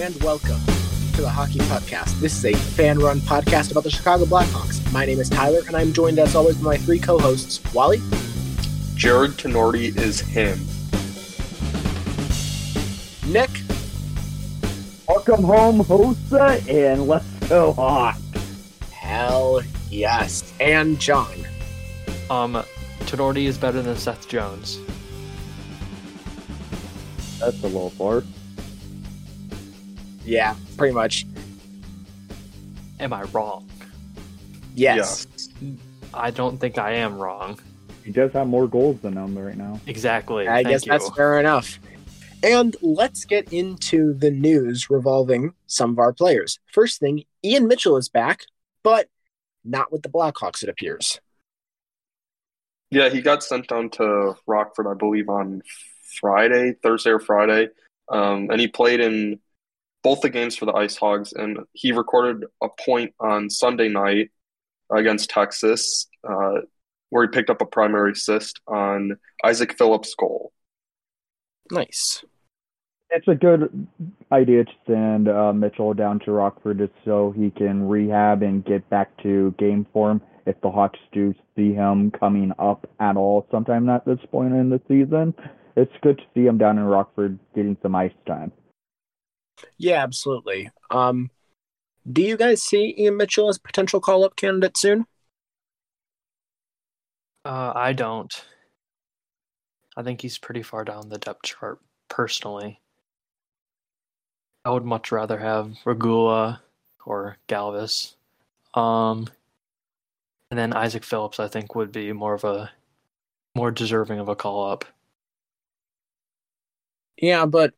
and welcome to the Hawkey PuckCast. This is a fan run podcast about the Chicago Blackhawks. My name is Tyler, and I'm joined as always by my three co hosts Wally, Jarred Tinordi is him. Nick, Welcome home, Hossa, and let's go Hawks. hell yes, and Jon. Um, Tinordi is better than Seth Jones. That's a little far. Yeah, pretty much. Am I wrong? Yes. I don't think I am wrong. He does have more goals than him right now. Exactly. I Thank guess you. that's fair enough. And let's get into the news revolving some of our players. First thing, Ian Mitchell is back, but not with the Blackhawks, it appears. Yeah, he got sent down to Rockford, I believe, on Friday, Thursday or Friday. Um, and he played in both the games for the Ice Hogs, and he recorded a point on Sunday night against Texas, uh, where he picked up a primary assist on Isaac Phillips' goal. Nice. It's a good idea to send uh, Mitchell down to Rockford just so he can rehab and get back to game form if the Hawks do see him coming up at all sometime at this point in the season. It's good to see him down in Rockford getting some ice time. Yeah, absolutely. Um, do you guys see Ian Mitchell as a potential call up candidate soon? Uh, I don't. I think he's pretty far down the depth chart, personally. I would much rather have Regula or Galvas. Um, and then Isaac Phillips, I think, would be more of a more deserving of a call up. Yeah, but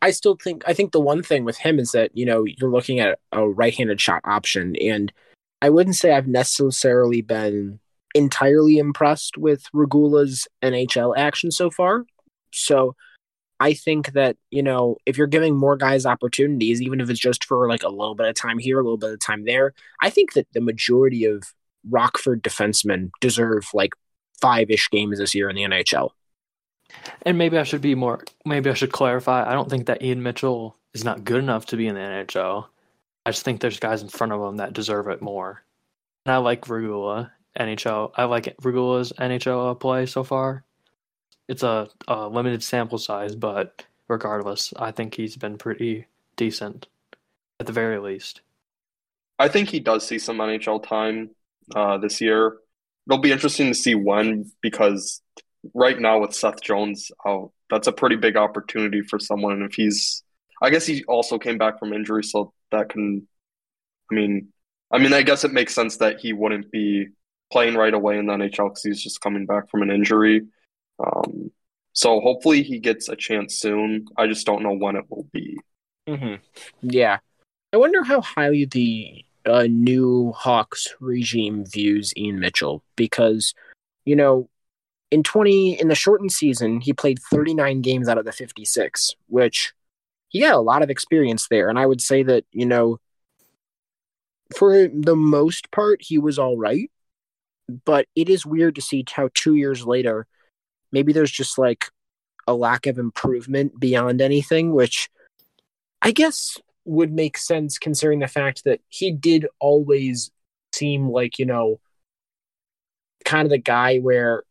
I still think I think the one thing with him is that, you know, you're looking at a right-handed shot option and I wouldn't say I've necessarily been entirely impressed with Regula's NHL action so far. So I think that, you know, if you're giving more guys opportunities, even if it's just for like a little bit of time here, a little bit of time there, I think that the majority of Rockford defensemen deserve like five ish games this year in the NHL. And maybe I should be more. Maybe I should clarify. I don't think that Ian Mitchell is not good enough to be in the NHL. I just think there's guys in front of him that deserve it more. And I like Regula NHL. I like Regula's NHL play so far. It's a, a limited sample size, but regardless, I think he's been pretty decent at the very least. I think he does see some NHL time uh, this year. It'll be interesting to see when because right now with Seth Jones, oh, that's a pretty big opportunity for someone. If he's, I guess he also came back from injury, so that can, I mean, I mean, I guess it makes sense that he wouldn't be playing right away in the NHL because he's just coming back from an injury. Um, so hopefully he gets a chance soon. I just don't know when it will be. Mm-hmm. Yeah. I wonder how highly the uh, new Hawks regime views Ian Mitchell because, you know, in 20, in the shortened season, he played 39 games out of the 56, which he had a lot of experience there. And I would say that, you know, for the most part, he was all right. But it is weird to see how two years later, maybe there's just like a lack of improvement beyond anything, which I guess would make sense considering the fact that he did always seem like, you know, kind of the guy where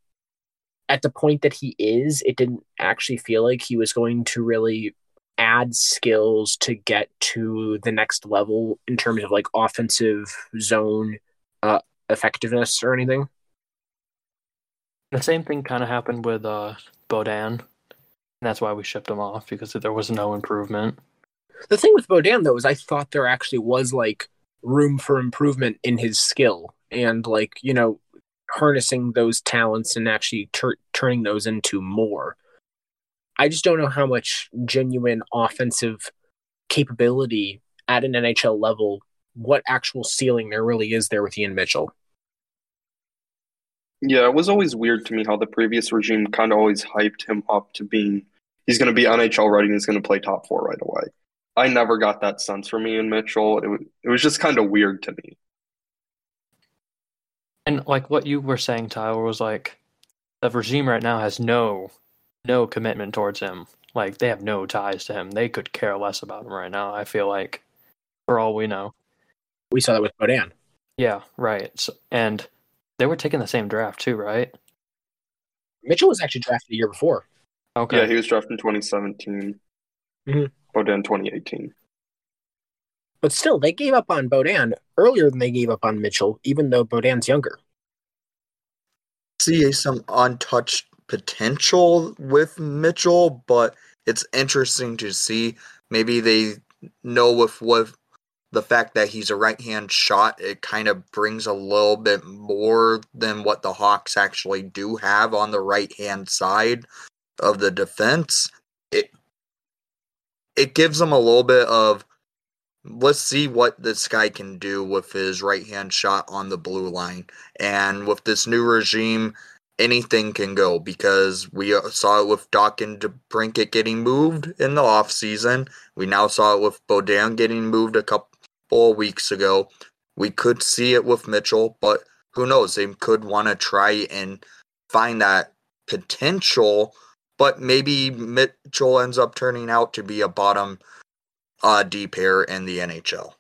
at the point that he is, it didn't actually feel like he was going to really add skills to get to the next level in terms of like offensive zone uh, effectiveness or anything. The same thing kind of happened with uh, Beaudin. And that's why we shipped him off because there was no improvement. The thing with Beaudin though is I thought there actually was like room for improvement in his skill and like you know harnessing those talents and actually tur- turning those into more. I just don't know how much genuine offensive capability at an NHL level, what actual ceiling there really is there with Ian Mitchell. Yeah, it was always weird to me how the previous regime kind of always hyped him up to being he's going to be NHL ready and he's going to play top four right away. I never got that sense from Ian Mitchell. It was, it was just kind of weird to me. And like what you were saying, Tyler, was like the regime right now has no no commitment towards him. Like they have no ties to him. They could care less about him right now. I feel like, for all we know. We saw that with Beaudin. Yeah, right. So, and they were taking the same draft too, right? Mitchell was actually drafted a year before. Okay. Yeah, he was drafted in 2017. Mhm. Beaudin 2018. But still, they gave up on Beaudin earlier than they gave up on Mitchell, even though Beaudin's younger. see some untouched potential with Mitchell, but it's interesting to see. Maybe they know with with the fact that he's a right hand shot, it kind of brings a little bit more than what the Hawks actually do have on the right hand side of the defense. It it gives them a little bit of let's see what this guy can do with his right hand shot on the blue line. And with this new regime, anything can go because we uh, saw it with Dach and DeBrincat getting moved in the offseason. We now saw it with Beaudin getting moved a couple of weeks ago. We could see it with Mitchell, but who knows? They could want to try and find that potential, but maybe Mitchell ends up turning out to be a bottom uh, D pair in the NHL.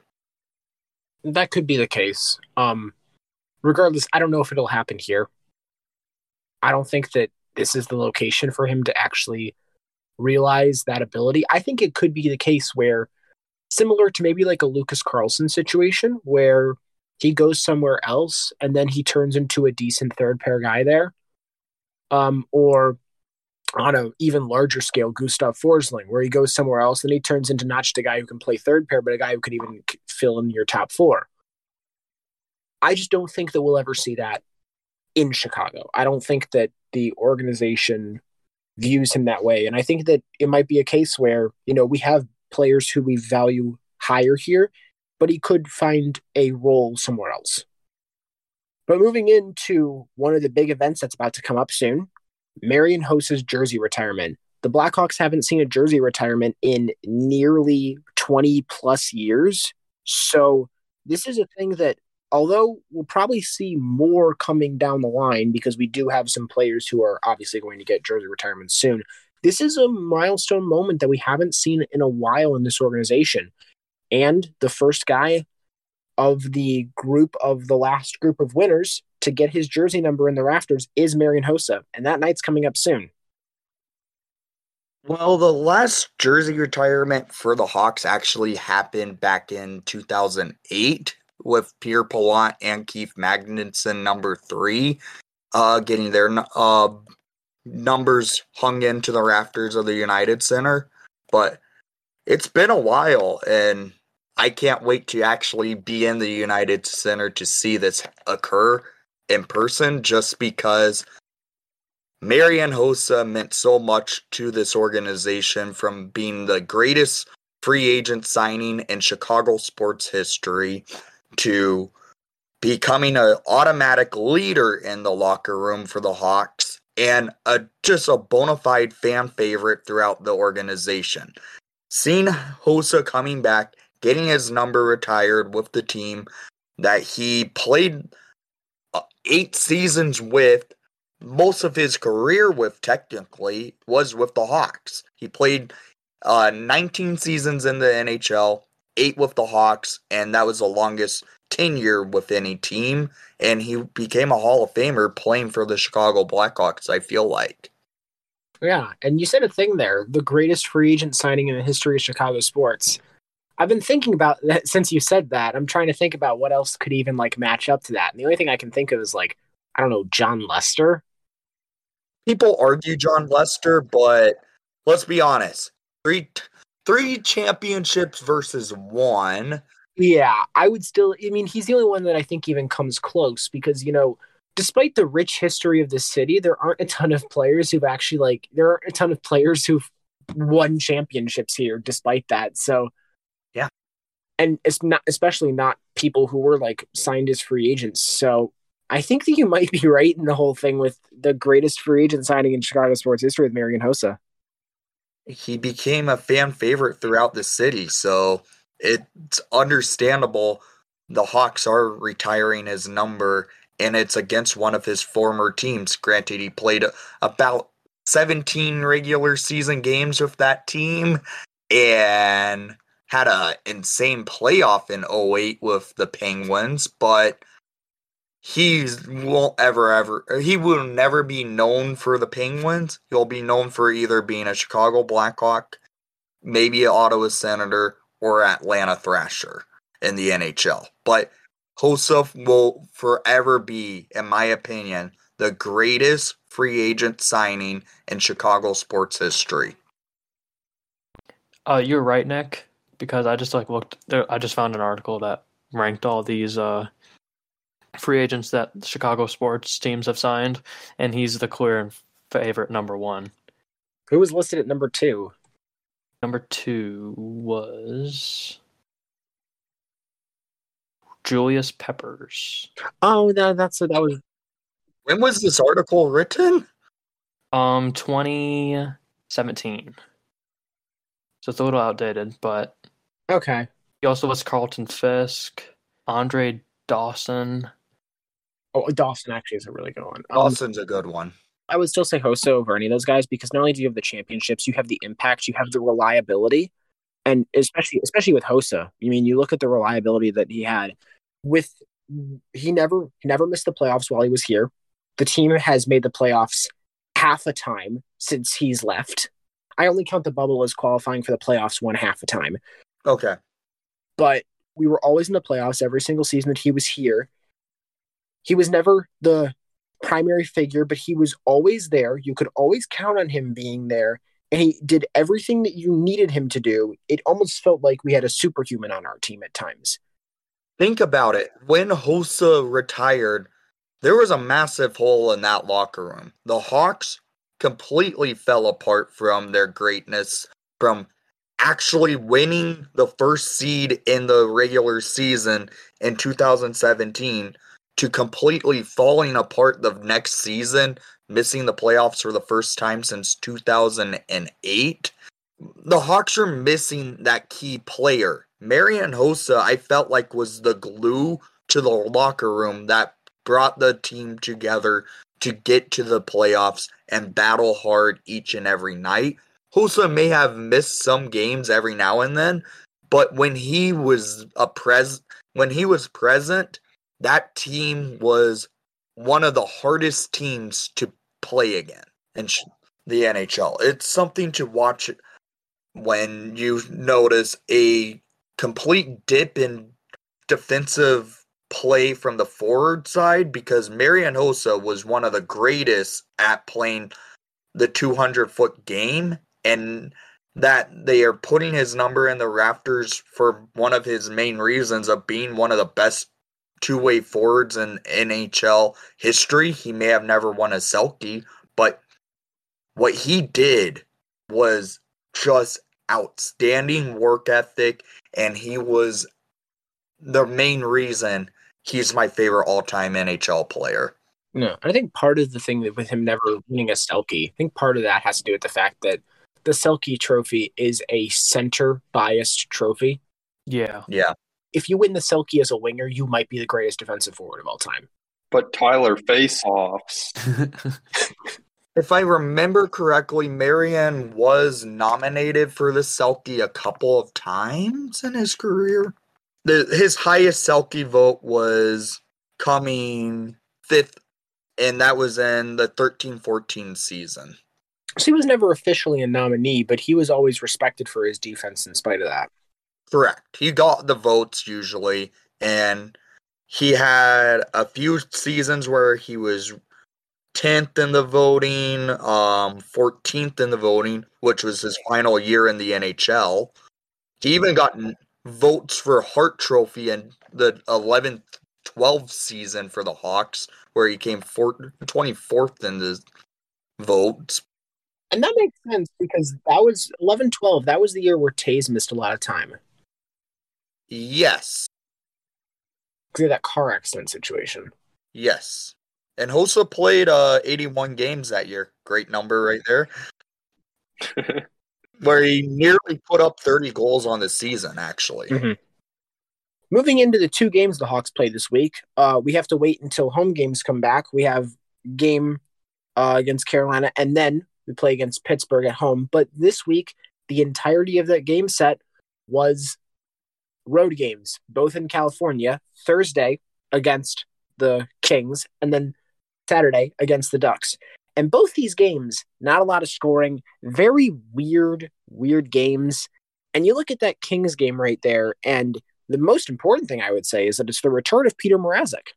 That could be the case. Um, regardless, I don't know if it'll happen here. I don't think that this is the location for him to actually realize that ability. I think it could be the case where, similar to maybe like a Lucas Carlsson situation, where he goes somewhere else and then he turns into a decent third pair guy there. Um, or on a even larger scale, Gustav Forsling, where he goes somewhere else, then he turns into not just a guy who can play third pair, but a guy who could even fill in your top four. I just don't think that we'll ever see that in Chicago. I don't think that the organization views him that way. And I think that it might be a case where, you know, we have players who we value higher here, but he could find a role somewhere else. But moving into one of the big events that's about to come up soon, Marian Hossa's jersey retirement. The Blackhawks haven't seen a jersey retirement in nearly 20 plus years. So this is a thing that although we'll probably see more coming down the line because we do have some players who are obviously going to get jersey retirements soon. This is a milestone moment that we haven't seen in a while in this organization. And the first guy of the group of the last group of winners to get his jersey number in the rafters is Marian Hossa, and that night's coming up soon. Well, the last jersey retirement for the Hawks actually happened back in 2008 with Pierre Pilote and Keith Magnuson, number three, uh, getting their uh, numbers hung into the rafters of the United Center. But it's been a while, and I can't wait to actually be in the United Center to see this occur in person just because Marian Hossa meant so much to this organization from being the greatest free agent signing in Chicago sports history to becoming an automatic leader in the locker room for the Hawks and a just a bona fide fan favorite throughout the organization. Seeing Hossa coming back, getting his number retired with the team that he played eight seasons with, most of his career with technically was with the Hawks. He played uh, 19 seasons in the NHL, eight with the Hawks, and that was the longest tenure with any team. And he became a Hall of Famer playing for the Chicago Blackhawks, I feel like. Yeah, and you said a thing there the greatest free agent signing in the history of Chicago sports. I've been thinking about that since you said that. I'm trying to think about what else could even like match up to that. And the only thing I can think of is like, I don't know, Jon Lester. People argue Jon Lester, but let's be honest. Three three championships versus one. Yeah, I would still. I mean, he's the only one that I think even comes close because you know, despite the rich history of the city, there aren't a ton of players who've actually like there aren't a ton of players who've won championships here. Despite that, so. And it's not especially not people who were like signed as free agents. So I think that you might be right in the whole thing with the greatest free agent signing in Chicago sports history with Marian Hossa. He became a fan favorite throughout the city, so it's understandable the Hawks are retiring his number and it's against one of his former teams. Granted, he played about 17 regular season games with that team and had a insane playoff in 08 with the Penguins, but he won't ever ever he will never be known for the Penguins. He'll be known for either being a Chicago Blackhawk, maybe an Ottawa Senator, or Atlanta Thrasher in the NHL. But Hossa will forever be, in my opinion, the greatest free agent signing in Chicago sports history. Uh, you're right, Nick, because I just like looked. There, I just found an article that ranked all these uh, free agents that Chicago sports teams have signed, and he's the clear favorite number one. Who was listed at number two? Number two was Julius Peppers. Oh, that, that's that was When was this article written? Um, 2017. So it's a little outdated, but okay. he also was Carlton Fisk, Andre Dawson. Oh, Dawson actually is a really good one. Um, Dawson's a good one. I would still say Hossa over any of those guys because not only do you have the championships, you have the impact, you have the reliability, and especially especially with Hossa. I mean, you look at the reliability that he had. With he never never missed the playoffs while he was here. The team has made the playoffs half a time since he's left. I only count the bubble as qualifying for the playoffs one half a time, Okay. but we were always in the playoffs every single season that he was here. He was never the primary figure, but he was always there. You could always count on him being there, and he did everything that you needed him to do. It almost felt like we had a superhuman on our team at times. Think about it. When Hossa retired, there was a massive hole in that locker room. The Hawks completely fell apart from their greatness, from actually winning the first seed in the regular season in 2017 to completely falling apart the next season, missing the playoffs for the first time since 2008. The Hawks are missing that key player. Marian Hossa, I felt like was the glue to the locker room that brought the team together to get to the playoffs and battle hard each and every night. Hossa may have missed some games every now and then, but when he was a pres when he was present, that team was one of the hardest teams to play again in the NHL. It's something to watch when you notice a complete dip in defensive play from the forward side because Marian Hossa was one of the greatest at playing the 200 foot game and that they are putting his number in the rafters for one of his main reasons of being one of the best two-way forwards in NHL history. He may have never won a Selke, but what he did was just outstanding work ethic and he was the main reason he's my favorite all-time NHL player. No, I think part of the thing that with him never winning a Selke, I think part of that has to do with the fact that the Selke trophy is a center biased trophy. Yeah. Yeah. If you win the Selke as a winger, you might be the greatest defensive forward of all time. But Tyler face-offs. If I remember correctly, Marian was nominated for the Selke a couple of times in his career. The, his highest Selke vote was coming fifth, and that was in the 13 14 season. So he was never officially a nominee, but he was always respected for his defense in spite of that. Correct. He got the votes usually, and he had a few seasons where he was 10th in the voting, um, 14th in the voting, which was his final year in the NHL. He even got votes for Hart Trophy in the 11th, 12th season for the Hawks, where he came four, 24th in the votes. And that makes sense because that was 11 12. That was the year where Tays missed a lot of time Yes, because of that car accident situation. yes. And Hossa played uh, 81 games that year. Great number right there. where he nearly put up 30 goals on the season, actually. Mhm. Moving into the two games the Hawks play this week, uh, we have to wait until home games come back. We have game uh, against Carolina, and then we play against Pittsburgh at home. But this week, the entirety of that game set was road games, both in California. Thursday against the Kings, and then Saturday against the Ducks. And both these games, not a lot of scoring, very weird, weird games. And you look at that Kings game right there, and the most important thing I would say is that it's the return of Peter Mrazek.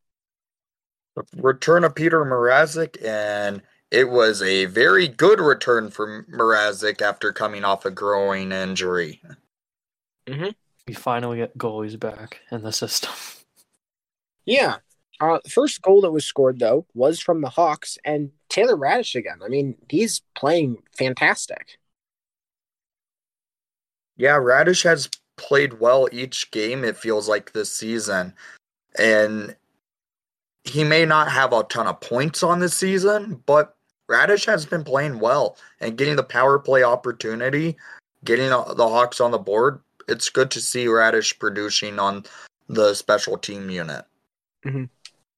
The return of Peter Mrazek, and it was a very good return for Mrazek after coming off a growing injury. Mm-hmm. We finally get goalies back in the system. Yeah. Uh, the first goal that was scored, though, was from the Hawks and Taylor Raddysh again. I mean, he's playing fantastic. Yeah, Raddysh has played well each game, it feels like this season. And he may not have a ton of points on this season, but Raddysh has been playing well and getting the power play opportunity, getting the Hawks on the board. It's good to see Raddysh producing on the special team unit. Mm-hmm.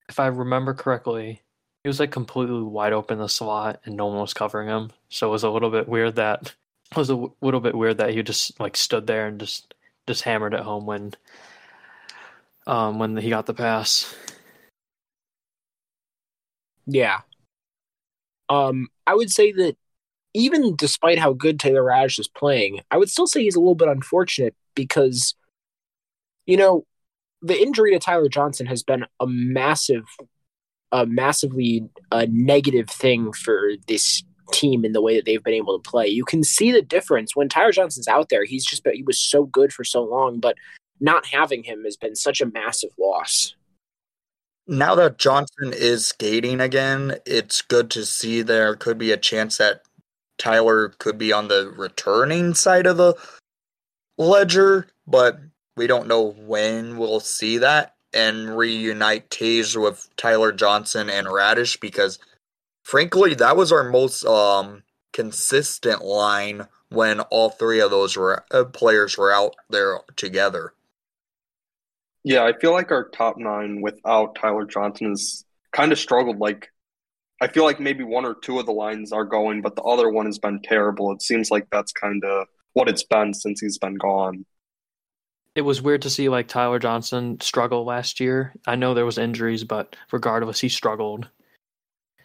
If I remember correctly, he was like completely wide open the slot and no one was covering him. So it was a little bit weird that it was a little bit weird that he just like stood there and just just hammered it home when um when he got the pass. Yeah. Um, I would say that even despite how good Taylor Raddysh is playing, I would still say he's a little bit unfortunate because, you know, the injury to Tyler Johnson has been a massive, a massively negative thing for this team in the way that they've been able to play. You can see the difference when Tyler Johnson's out there. He's just been, he was so good for so long, but not having him has been such a massive loss. Now that Johnson is skating again, it's good to see there could be a chance that Tyler could be on the returning side of the ledger, but we don't know when we'll see that and reunite Tage with Tyler Johnson and Raddysh because frankly that was our most um consistent line when all three of those were uh, players were out there together. Yeah, I feel like our top nine without Tyler Johnson has kind of struggled. Like, I feel like maybe one or two of the lines are going, but the other one has been terrible. It seems like that's kind of what it's been since he's been gone. It was weird to see like Tyler Johnson struggle last year. I know there was injuries, but regardless, he struggled.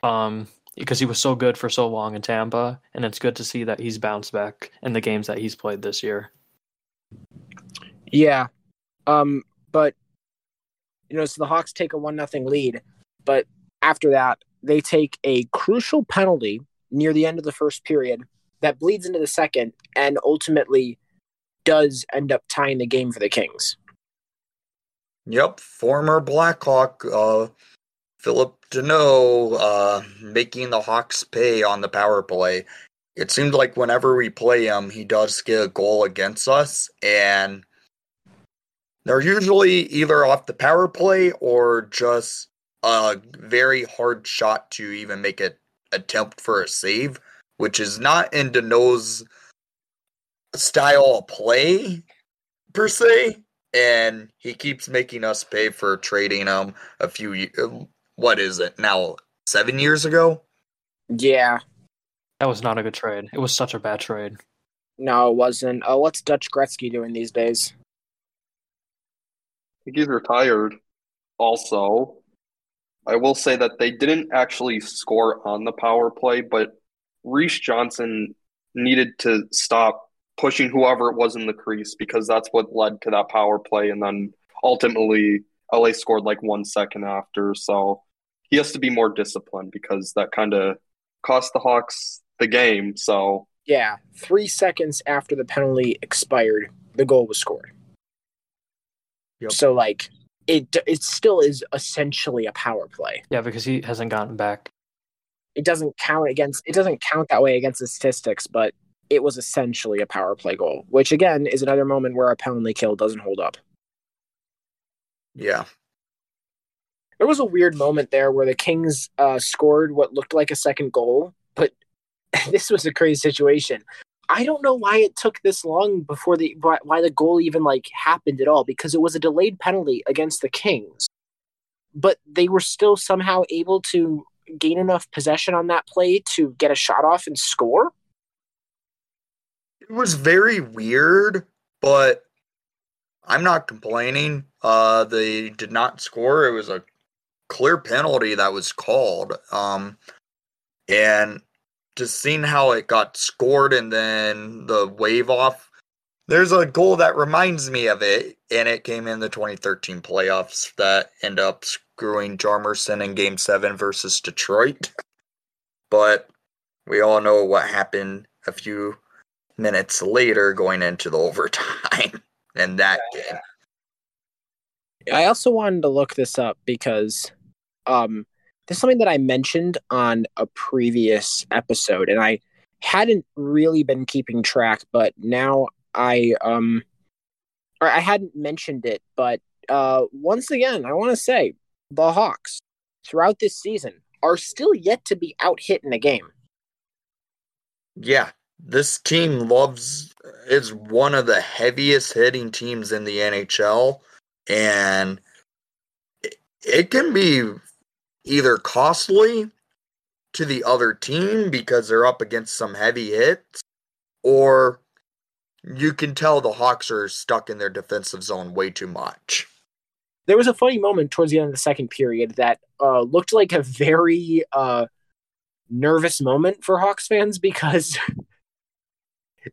Um, because he was so good for so long in Tampa, and it's good to see that he's bounced back in the games that he's played this year. Yeah. Um, but you know, so the Hawks take a one nothing lead, but after that, they take a crucial penalty near the end of the first period that bleeds into the second and ultimately does end up tying the game for the Kings. Yep, former Blackhawk uh, Phillip Danault uh, making the Hawks pay on the power play. It seemed like whenever we play him, he does get a goal against us, and they're usually either off the power play or just a very hard shot to even make an attempt for a save, which is not in Danault's style of play per se. And he keeps making us pay for trading him a few. uh, What is it now? Seven years ago. Yeah. That was not a good trade. It was such a bad trade. No, it wasn't. Oh, what's Dutch Gretzky doing these days? I think he's retired. Also, I will say that they didn't actually score on the power play, but Reese Johnson needed to stop pushing whoever it was in the crease because that's what led to that power play. And then ultimately, LA scored like one second after. So he has to be more disciplined because that kind of cost the Hawks the game. So Yeah, three seconds after the penalty expired, the goal was scored. Yep. So like it it still is essentially a power play. Yeah, because he hasn't gotten back. It doesn't count against it doesn't count that way against the statistics, but it was essentially a power play goal, which again is another moment where a penalty kill doesn't hold up. Yeah. There was a weird moment there where the Kings uh, scored what looked like a second goal, but this was a crazy situation. I don't know why it took this long before the why, why the goal even like happened at all because it was a delayed penalty against the Kings, but they were still somehow able to gain enough possession on that play to get a shot off and score? It was very weird, but I'm not complaining. Uh, they did not score. It was a clear penalty that was called. Um, and just seeing how it got scored and then the wave off. There's a goal that reminds me of it, and it came in the 2013 playoffs that end up screwing Hjalmarsson in Game Seven versus Detroit. But we all know what happened a few minutes later, going into the overtime in that game. I also wanted to look this up because um, this is something that I mentioned on a previous episode, and I hadn't really been keeping track, but now I um, or I hadn't mentioned it, but uh, once again, I want to say the Hawks throughout this season are still yet to be out hit in a game. Yeah, this team loves is one of the heaviest hitting teams in the NHL, and it, can be either costly to the other team because they're up against some heavy hits, or you can tell the Hawks are stuck in their defensive zone way too much. There was a funny moment towards the end of the second period that uh, looked like a very uh, nervous moment for Hawks fans because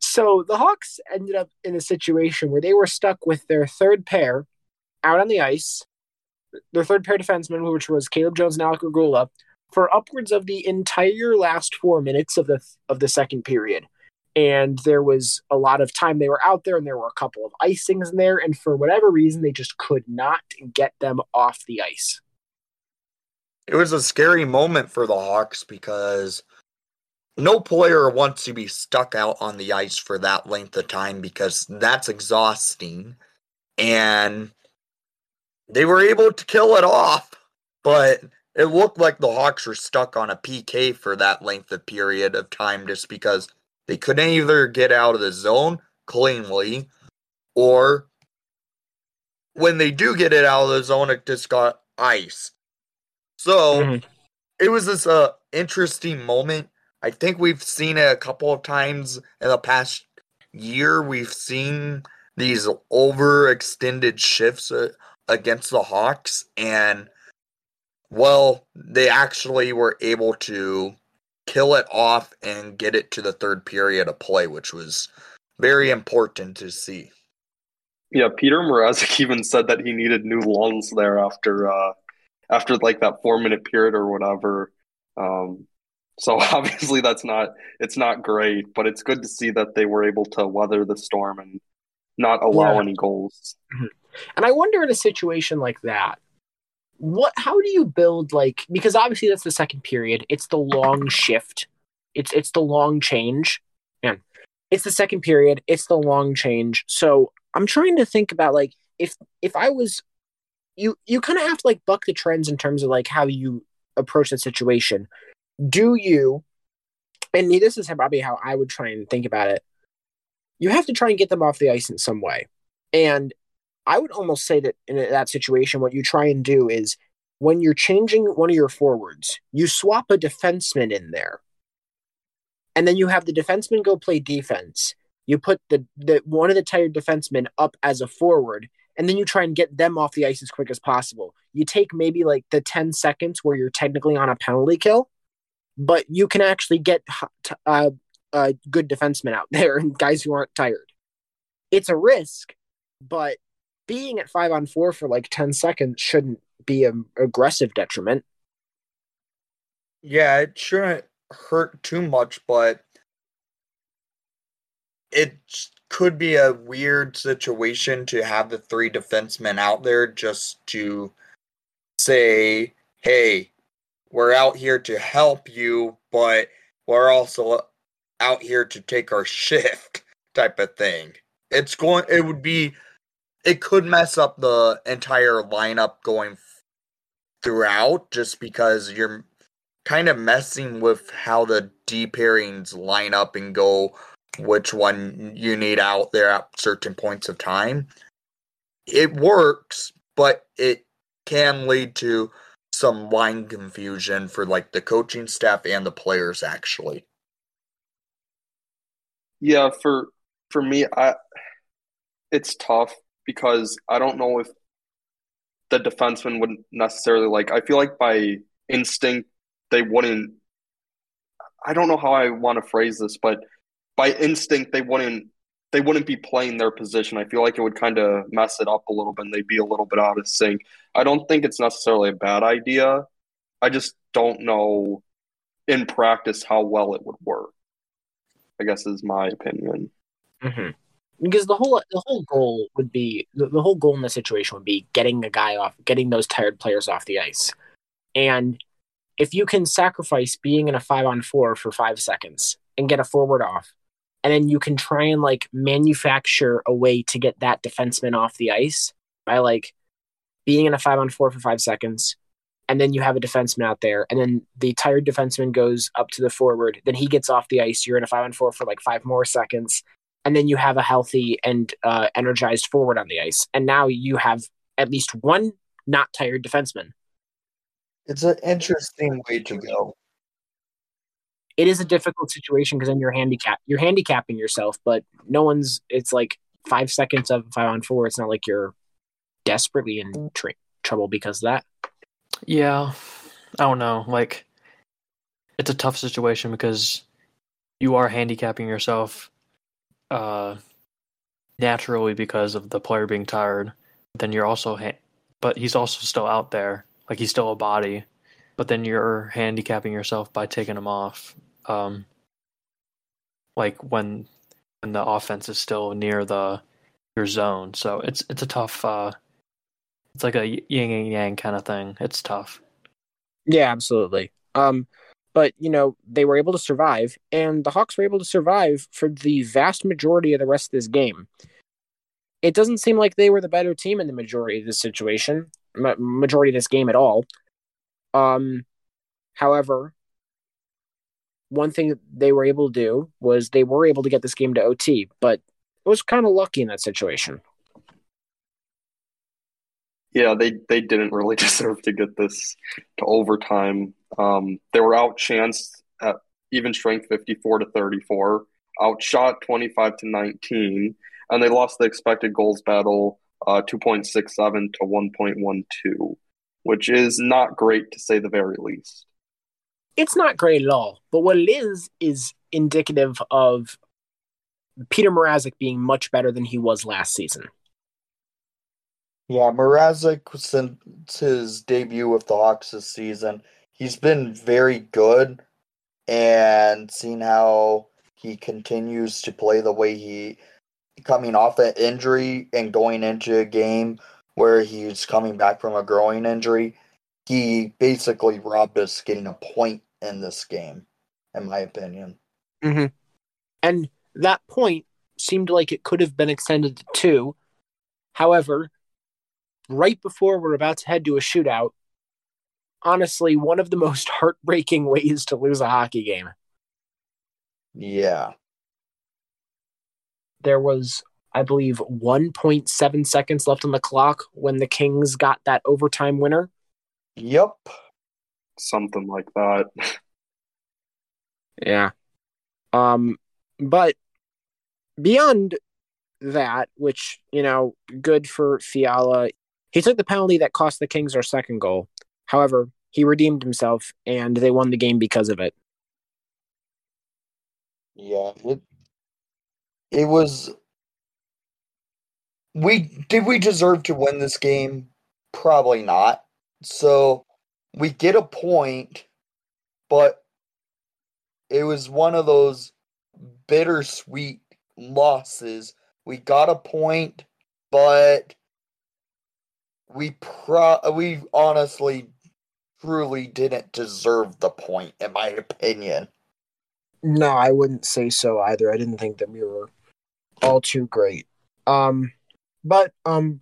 so the Hawks ended up in a situation where they were stuck with their third pair out on the ice their third pair defenseman, which was Caleb Jones and Alec Regula, for upwards of the entire last four minutes of the of the second period. And there was a lot of time they were out there, and there were a couple of icings in there, and for whatever reason, they just could not get them off the ice. It was a scary moment for the Hawks because no player wants to be stuck out on the ice for that length of time because that's exhausting. And they were able to kill it off, but it looked like the Hawks were stuck on a PK for that length of period of time just because they couldn't either get out of the zone cleanly or when they do get it out of the zone, it just got ice. So mm-hmm. it was this uh, interesting moment. I think we've seen it a couple of times in the past year. We've seen these overextended shifts uh, against the Hawks, and well, they actually were able to kill it off and get it to the third period of play, which was very important to see. Yeah, Peter Mrazek even said that he needed new lungs there after uh after like that four minute period or whatever. Um so obviously that's not it's not great, but it's good to see that they were able to weather the storm and not allow yeah. any goals. Mm-hmm. And I wonder in a situation like that, what how do you build like because obviously that's the second period. It's the long shift. It's it's the long change. Man, it's the second period. It's the long change. So I'm trying to think about like if if I was you you kind of have to like buck the trends in terms of like how you approach that situation. Do you and this is probably how I would try and think about it. You have to try and get them off the ice in some way. And I would almost say that in that situation, what you try and do is when you're changing one of your forwards, you swap a defenseman in there. And then you have the defenseman go play defense. You put the, the one of the tired defensemen up as a forward, and then you try and get them off the ice as quick as possible. You take maybe like the 10 seconds where you're technically on a penalty kill, but you can actually get uh, uh, good defensemen out there and guys who aren't tired. It's a risk, but being at five on four for like 10 seconds shouldn't be an aggressive detriment. Yeah, it shouldn't hurt too much, but it could be a weird situation to have the three defensemen out there just to say, hey, we're out here to help you, but we're also out here to take our shift type of thing. It's going, it would be it could mess up the entire lineup going throughout just because you're kind of messing with how the D pairings line up and go which one you need out there at certain points of time. It works, but it can lead to some line confusion for like the coaching staff and the players actually. Yeah, for for me, I it's tough because I don't know if the defenseman wouldn't necessarily like. I feel like by instinct they wouldn't. I don't know how I want to phrase this, but by instinct they wouldn't they wouldn't be playing their position. I feel like it would kind of mess it up a little bit and they'd be a little bit out of sync. I don't think it's necessarily a bad idea. I just don't know in practice how well it would work. I guess is my opinion. Mm-hmm. Because the whole the whole goal would be the, the whole goal in the situation would be getting a guy off, getting those tired players off the ice, and if you can sacrifice being in a five on four for five seconds and get a forward off, and then you can try and like manufacture a way to get that defenseman off the ice by like being in a five on four for five seconds, and then you have a defenseman out there, and then the tired defenseman goes up to the forward, then he gets off the ice. You're in a five on four for like five more seconds, and then you have a healthy and uh, energized forward on the ice, and now you have at least one not tired defenseman. It's an interesting way to go. It is a difficult situation because then you're handicap you're handicapping yourself, but no one's. It's like five seconds of five on four. It's not like you're desperately in trouble because of that. Yeah, I don't know. Like, it's a tough situation because you are handicapping yourself uh, naturally because of the player being tired. Then you're also, ha- but he's also still out there. Like he's still a body, but then you're handicapping yourself by taking him off. Um, like when when the offense is still near the your zone. So it's it's a tough. Uh, it's like a yin and yang kind of thing. It's tough. Yeah, absolutely. Um, but you know they were able to survive, and the Hawks were able to survive for the vast majority of the rest of this game. It doesn't seem like they were the better team in the majority of this situation, ma- majority of this game at all. Um, however, one thing they were able to do was they were able to get this game to OT, but it was kind of lucky in that situation. Yeah, they they didn't really deserve to get this to overtime. Um, they were outchanced at even strength 54 to 34, outshot 25 to 19, and they lost the expected goals battle uh, 2.67 to 1.12, which is not great to say the very least. It's not great at all, but what it is is indicative of Peter Mrazek being much better than he was last season. Yeah, Mrazek since his debut with the Hawks this season, he's been very good, and seeing how he continues to play the way he coming off an injury and going into a game where he's coming back from a growing injury, he basically robbed us getting a point in this game, in my opinion. Mm-hmm. And that point seemed like it could have been extended to two. However, right before we're about to head to a shootout, honestly, one of the most heartbreaking ways to lose a hockey game. Yeah. There was, I believe, 1.7 seconds left on the clock when the Kings got that overtime winner. Yep. Something like that. Yeah. Um, but beyond that, which, you know, good for Fiala, he took the penalty that cost the Kings their second goal. However, he redeemed himself and they won the game because of it. Yeah, it it was we did we deserve to win this game? Probably not. So we get a point, but it was one of those bittersweet losses. We got a point, but we pro we honestly truly didn't deserve the point in my opinion. No, I wouldn't say so either. I didn't think that we were all too great. Um, but um,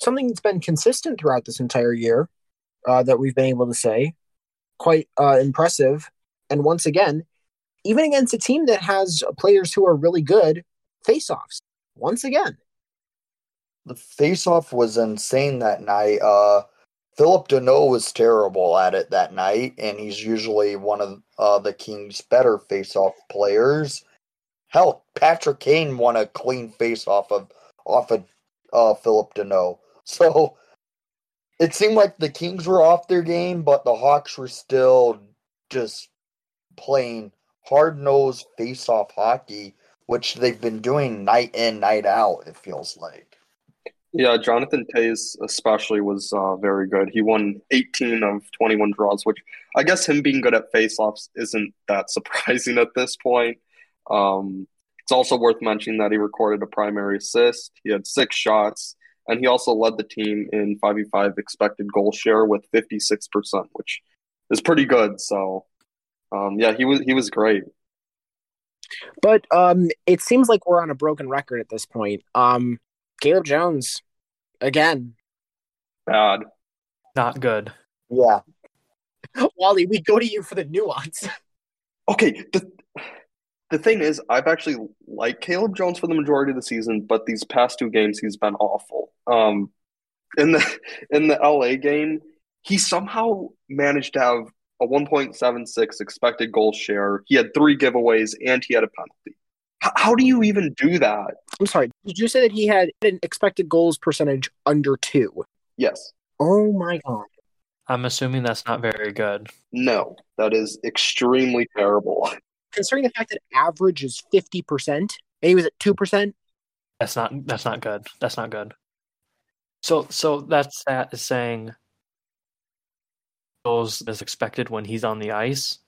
something that's been consistent throughout this entire year uh, that we've been able to say, quite uh, impressive. And once again, even against a team that has players who are really good, face-offs. Once again, The face off was insane that night. Uh Phillip Danault was terrible at it that night, and he's usually one of uh, the Kings' better face-off players. Hell, Patrick Kane won a clean face-off of off of uh, Phillip Danault. So it seemed like the Kings were off their game, but the Hawks were still just playing hard-nosed face-off hockey, which they've been doing night in, night out. It feels like. Yeah, Jonathan Toews especially was uh, very good. He won 18 of 21 draws, which I guess him being good at faceoffs isn't that surprising at this point. Um, it's also worth mentioning that he recorded a primary assist. He had six shots, and he also led the team in 5v5 expected goal share with 56%, which is pretty good. So, um, yeah, he was he was great. But um, it seems like we're on a broken record at this point. Um, Caleb Jones, again. Bad. Not good. Yeah. Wally, we go to you for the nuance. Okay, the the thing is, I've actually liked Caleb Jones for the majority of the season, but these past two games he's been awful. Um, in the in the LA game, he somehow managed to have a 1.76 expected goal share. He had three giveaways and he had a penalty. H- how do you even do that? I'm sorry. Did you say that he had an expected goals percentage under two? Yes. Oh my god. I'm assuming that's not very good. No, that is extremely terrible. Considering the fact that average is 50% and he was at 2%, That's not that's not good. That's not good. So so that's that is saying goals as expected when he's on the ice.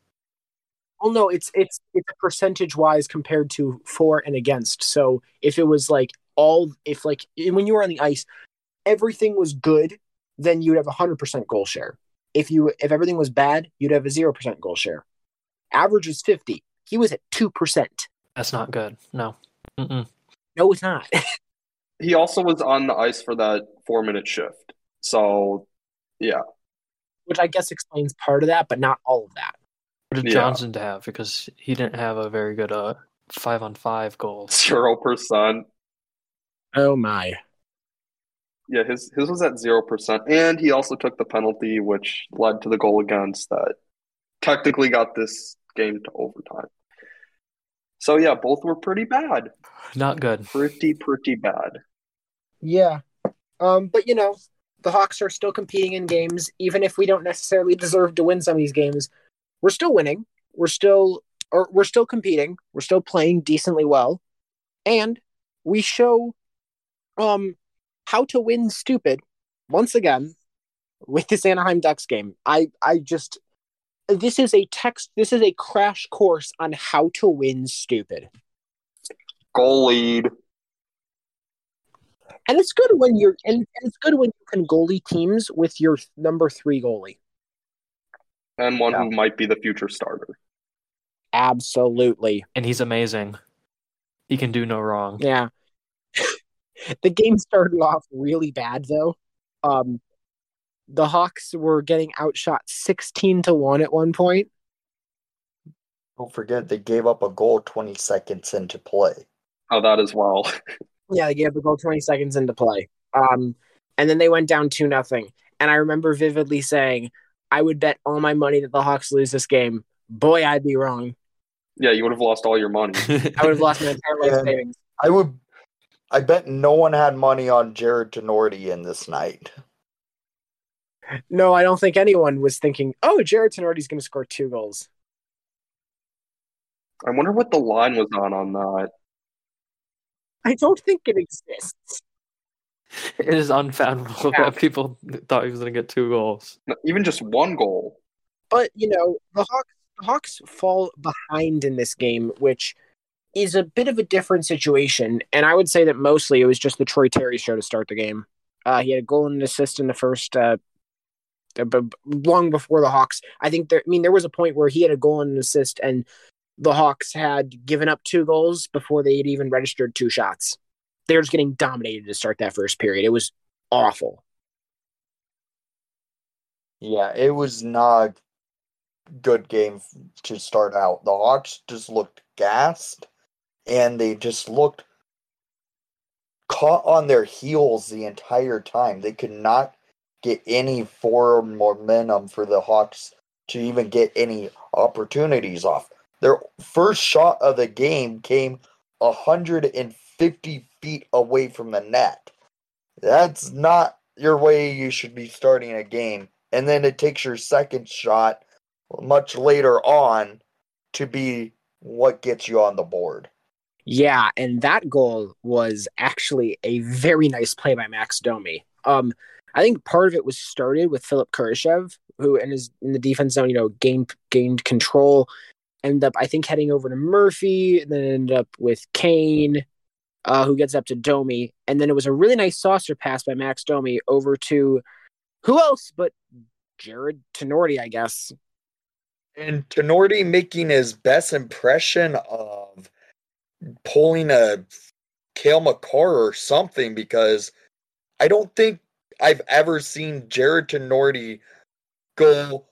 well no, it's it's it's a percentage wise compared to for and against. So if it was like all if like when you were on the ice, everything was good, then you'd have a 100% goal share. If you if everything was bad, you'd have a 0% goal share. Average is 50. He was at 2%. That's not good. No. Mm-mm. No, it's not. He also was on the ice for that four minute shift. So, yeah, Which I guess explains part of that, but not all of that. What did Yeah. Johnson have? Because he didn't have a very good uh five on five goal. zero percent. Oh my. Yeah, his his was at zero percent, and he also took the penalty, which led to the goal against that technically got this game to overtime. So yeah, both were pretty bad, Not good. pretty pretty bad. Yeah. Um, but you know, the Hawks are still competing in games, even if we don't necessarily deserve to win some of these games. We're still winning. We're still or we're still competing. We're still playing decently well. And we show um how to win stupid once again with this Anaheim Ducks game. I I just this is a text this is a crash course on how to win stupid. Goal lead. And it's good when you're and, and it's good when you can goalie teams with your number three goalie. and one Yeah. who might be the future starter. Absolutely. And he's amazing. He can do no wrong. Yeah. the game started off really bad though. Um the Hawks were getting outshot 16 to 1 at one point. Don't forget they gave up a goal 20 seconds into play. Oh, that as well. Yeah, they gave the goal 20 seconds into play. Um and then they went down 2 nothing. And I remember vividly saying, I would bet all my money that the Hawks lose this game. Boy, I'd be wrong. yeah, you would have lost all your money. I would have lost my entire life savings. I would. I bet no one had money on Jarred Tinordi in this night. No, I don't think anyone was thinking, oh, Jarred Tinordi's going to score two goals. I wonder what the line was on on that. I don't think it exists. it is unfathomable Yeah. that people thought he was going to get two goals. Even just one goal. But you know, the Hawks, the Hawks fall behind in this game, which is a bit of a different situation. And I would say that mostly it was just the Troy Terry show to start the game. Uh, he had a goal and an assist in the first, uh, b- b- long before the Hawks. I think there. I mean, there was a point where he had a goal and an assist, and the Hawks had given up two goals before they had even registered two shots. They were just getting dominated to start that first period. It was awful. Yeah, it was not a good game to start out. The Hawks just looked gassed and they just looked caught on their heels the entire time. They could not get any forward momentum for the Hawks to even get any opportunities off. Their first shot of the game came 150 feet away from the net. That's not your way you should be starting a game. And then it takes your second shot much later on to be what gets you on the board. Yeah, and that goal was actually a very nice play by Max Domi. Um, I think part of it was started with Philipp Kurashev, who in his in the defense zone, you know, gained gained control, ended up I think heading over to Murphy, and then ended up with Kane, uh, who gets up to Domi, and then it was a really nice saucer pass by Max Domi over to who else but Jarred Tinordi, I guess. And Tinordi making his best impression of pulling a Cale Makar or something because I don't think I've ever seen Jarred Tinordi go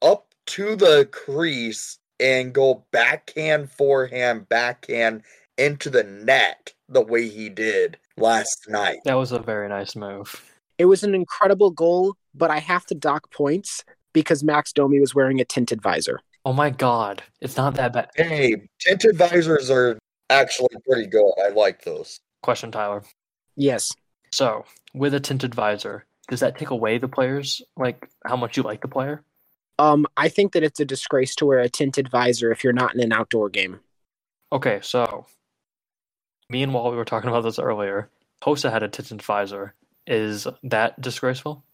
up to the crease and go backhand, forehand, backhand into the net the way he did last night. That was a very nice move. It was an incredible goal, but I have to dock points because Max Domi was wearing a tinted visor. Oh my god, it's not that bad. Hey, tinted visors are actually pretty good. I like those. Question, Tyler. Yes. So, with a tinted visor, does that take away the players like how much you like the player? Um, I think that it's a disgrace to wear a tinted visor if you're not in an outdoor game. Okay, so me and Wally we were talking about this earlier. Hossa had a tinted visor. Is that disgraceful?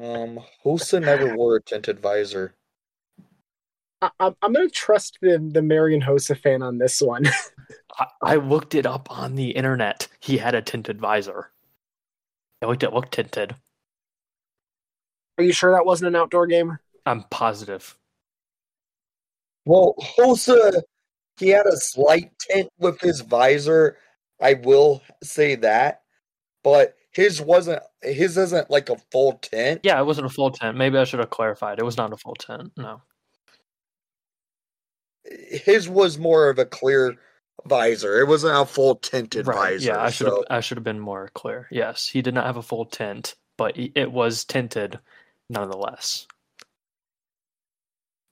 Um, Hossa never wore a tinted visor. I, I'm I'm gonna trust the the Marian Hossa fan on this one. I, I looked it up on the internet. He had a tinted visor. I looked it looked tinted. Are you sure that wasn't an outdoor game? I'm positive. Well, Hossa, he had a slight tint with his visor. I will say that, but his wasn't. His isn't like a full tint. Yeah, it wasn't a full tent. Maybe I should have clarified. It was not a full tent. No. His was more of a clear visor. It wasn't a full tinted Right. visor. Yeah, I should have so- I should have been more clear. Yes, he did not have a full tint, but it was tinted nonetheless.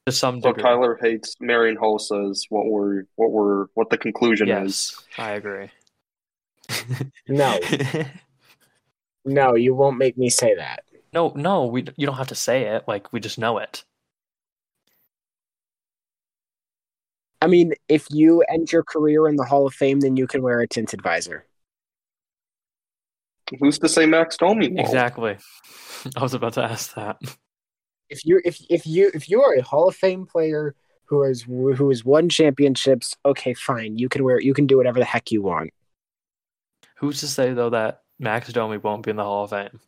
To some So degree. Tyler hates Marian Hossa is what we're what we're what the conclusion is. I agree. No, no, you won't make me say that. no, no, we you don't have to say it. Like we just know it. I mean, if you end your career in the Hall of Fame, then you can wear a tinted visor. Who's to say Max Domi? won't? Exactly. I was about to ask that. If you if if you if you are a Hall of Fame player who has who has won championships, okay, fine, you can wear you can do whatever the heck you want. Who's to say though that Max Domi won't be in the Hall of Fame?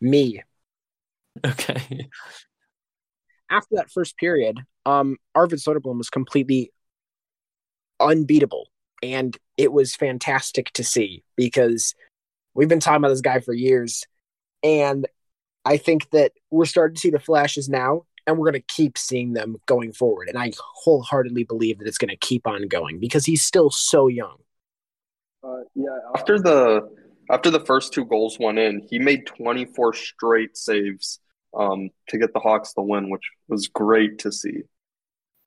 Me. Okay. After that first period, um, Arvid Soderblom was completely unbeatable, and it was fantastic to see because we've been talking about this guy for years, and I think that we're starting to see the flashes now, and we're going to keep seeing them going forward. And I wholeheartedly believe that it's going to keep on going because he's still so young. Uh, yeah, after the after the first two goals went in, he made 24 straight saves um, to get the Hawks the win, which was great to see.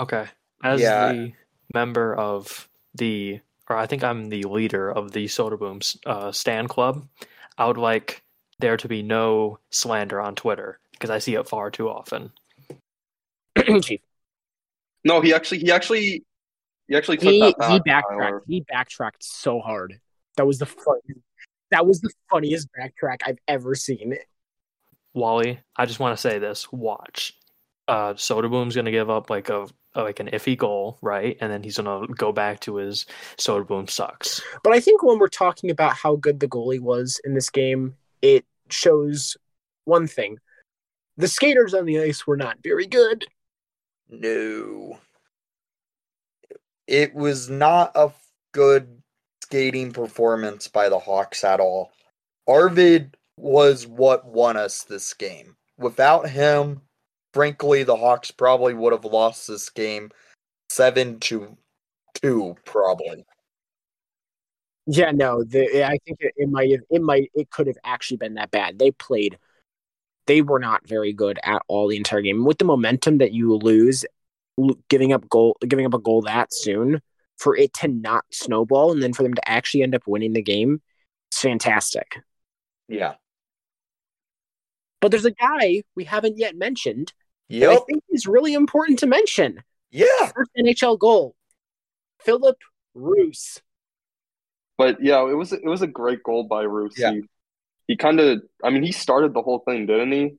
Okay. As Yeah. the member of the, or I think I'm the leader of the Soderblom's uh, Stan Club, I would like there to be no slander on Twitter because I see it far too often. Chief. No, he actually he actually he actually took he that back. he backtracked. Tyler. He backtracked so hard. That was the fun. That was the funniest backtrack I've ever seen. Wally, I just want to say this: watch. Uh, Soderblom's gonna give up like a like an iffy goal, right? And then he's gonna go back to his Soda Boom sucks. But I think when we're talking about how good the goalie was in this game, it shows one thing: the skaters on the ice were not very good. No. It was not a good skating performance by the Hawks at all. Arvid was what won us this game. Without him, frankly, the Hawks probably would have lost this game 7 to 2 probably. Yeah, no, the, I think it, it might have, it might, it could have actually been that bad. They played, they were not very good at all the entire game. With the momentum that you lose, giving up goal, giving up a goal that soon, for it to not snowball and then for them to actually end up winning the game, it's fantastic. Yeah. But there's a guy we haven't yet mentioned that I think is really important to mention. Yeah. First NHL goal, Filip Roos. But yeah, it was it was a great goal by Roos. Yeah. He, he kind of, I mean, he started the whole thing, didn't he?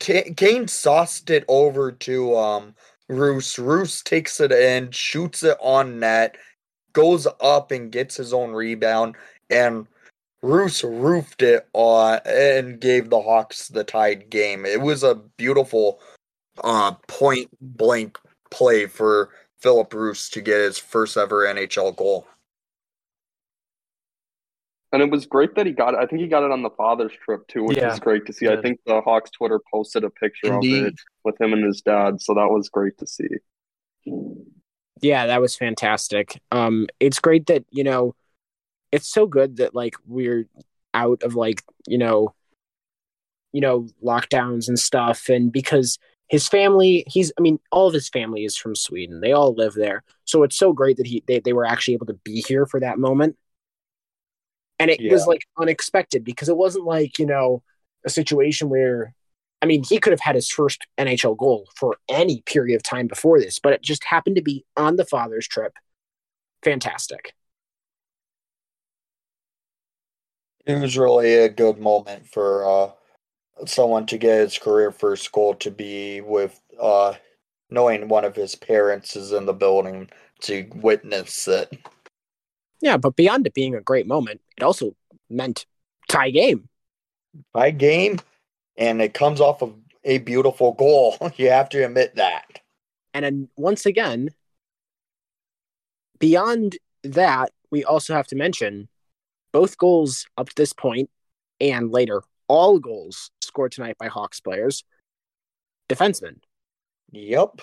Ka- Kane sauced it over to um Roos. Roos takes it in, shoots it on net, goes up and gets his own rebound, and Roos roofed it on and gave the Hawks the tied game. It was a beautiful uh point blank play for Filip Roos to get his first ever NHL goal. And it was great that he got it. I think he got it on the father's trip too, which Yeah, was great to see. he I think the Hawks Twitter posted a picture of it with him and his dad, so that was great to see. Yeah, that was fantastic. Um, it's great that you know, it's so good that like we're out of like you know, you know lockdowns and stuff, and because his family, he's I mean, all of his family is from Sweden. They all live there, so it's so great that he they, they were actually able to be here for that moment. And it was like unexpected because it wasn't like you know a situation where I mean, he could have had his first NHL goal for any period of time before this, but it just happened to be on the father's trip. Fantastic. It was really a good moment for uh, someone to get his career first goal to be with uh, knowing one of his parents is in the building to witness it. Yeah, but beyond it being a great moment, it also meant tie game. Tie game, and it comes off of a beautiful goal. You have to admit that. And then once again, beyond that, we also have to mention both goals up to this point and later, all goals scored tonight by Hawks players, defensemen. Yep.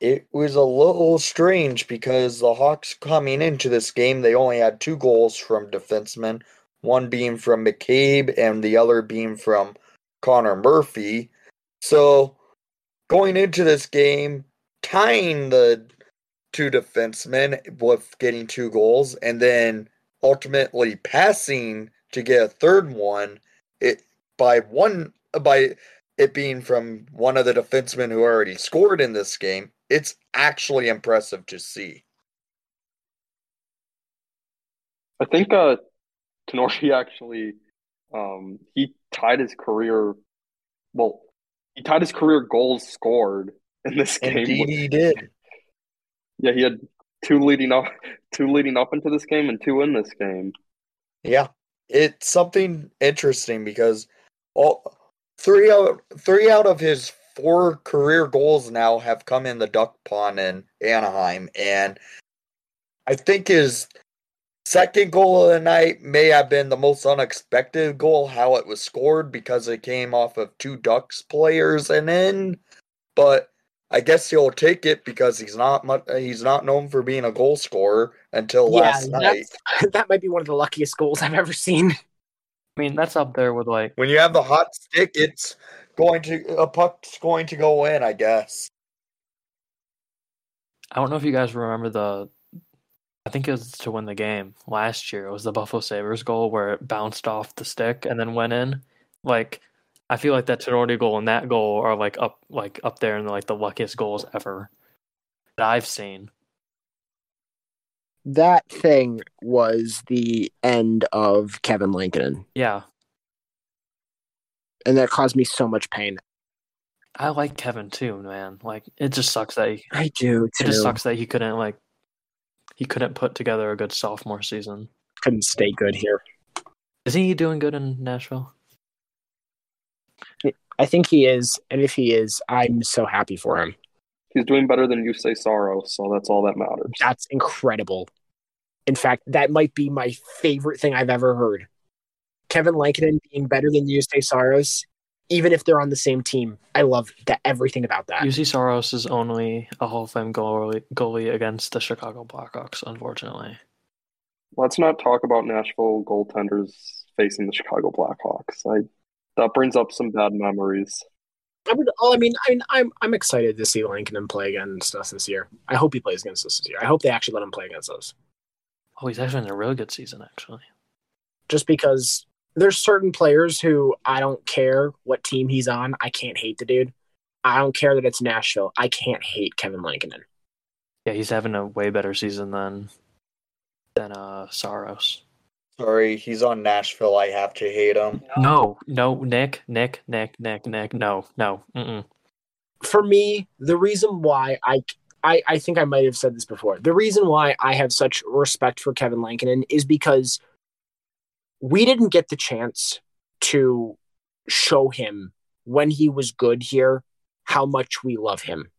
It was a little strange because the Hawks coming into this game, they only had two goals from defensemen, one being from McCabe and the other being from Connor Murphy. So going into this game, tying the two defensemen with getting two goals and then ultimately passing to get a third one it by one by it being from one of the defensemen who already scored in this game, it's actually impressive to see. I think uh Tinordi actually um he tied his career well he tied his career goals scored in this game. Indeed, he did. Yeah, he had two leading up two leading up into this game and two in this game. Yeah, it's something interesting because all three out three out of his four career goals now have come in the duck pond in Anaheim, and I think his second goal of the night may have been the most unexpected goal. How it was scored because it came off of two Ducks players and in, but I guess he'll take it because he's not much, he's not known for being a goal scorer until last night. that might be one of the luckiest goals I've ever seen. I mean, that's up there with like when you have the hot stick, it's going to a puck's going to go in, I guess. I don't know if you guys remember the. I think it was to win the game last year. It was the Buffalo Sabres goal where it bounced off the stick and then went in. Like, I feel like that Tinordi goal and that goal are like up, like up there in like the luckiest goals ever that I've seen. That thing was the end of Kevin Lankinen, Yeah, and that caused me so much pain. I like Kevin too, man. Like, it just sucks that he, I do it just sucks that he couldn't like he couldn't put together a good sophomore season. Couldn't stay good here. Isn't he doing good in Nashville? I think he is, and if he is, I'm so happy for him. He's doing better than Juuse Saros, so that's all that matters. That's incredible. In fact, that might be my favorite thing I've ever heard. Kevin Lankinen being better than Juuse Saros, even if they're on the same team. I love that everything about that. Juuse Saros is only a Hall of Fame goalie, goalie against the Chicago Blackhawks, unfortunately. let's not talk about Nashville goaltenders facing the Chicago Blackhawks. I that brings up some bad memories. I would. I mean, I mean, I'm I'm excited to see Lankinen play against us this year. I hope he plays against us this year. I hope they actually let him play against us. Oh, he's actually in a really good season, actually. Just because there's certain players who I don't care what team he's on. I can't hate the dude. I don't care that it's Nashville. I can't hate Kevin Lankinen. Yeah, he's having a way better season than than uh Saros. Sorry, he's on Nashville. I have to hate him. No, no, Nick, Nick, Nick, Nick, Nick. No, no. Mm-mm. For me, the reason why I, I I think I might have said this before. The reason why I have such respect for Kevin Lankinen is because we didn't get the chance to show him when he was good here how much we love him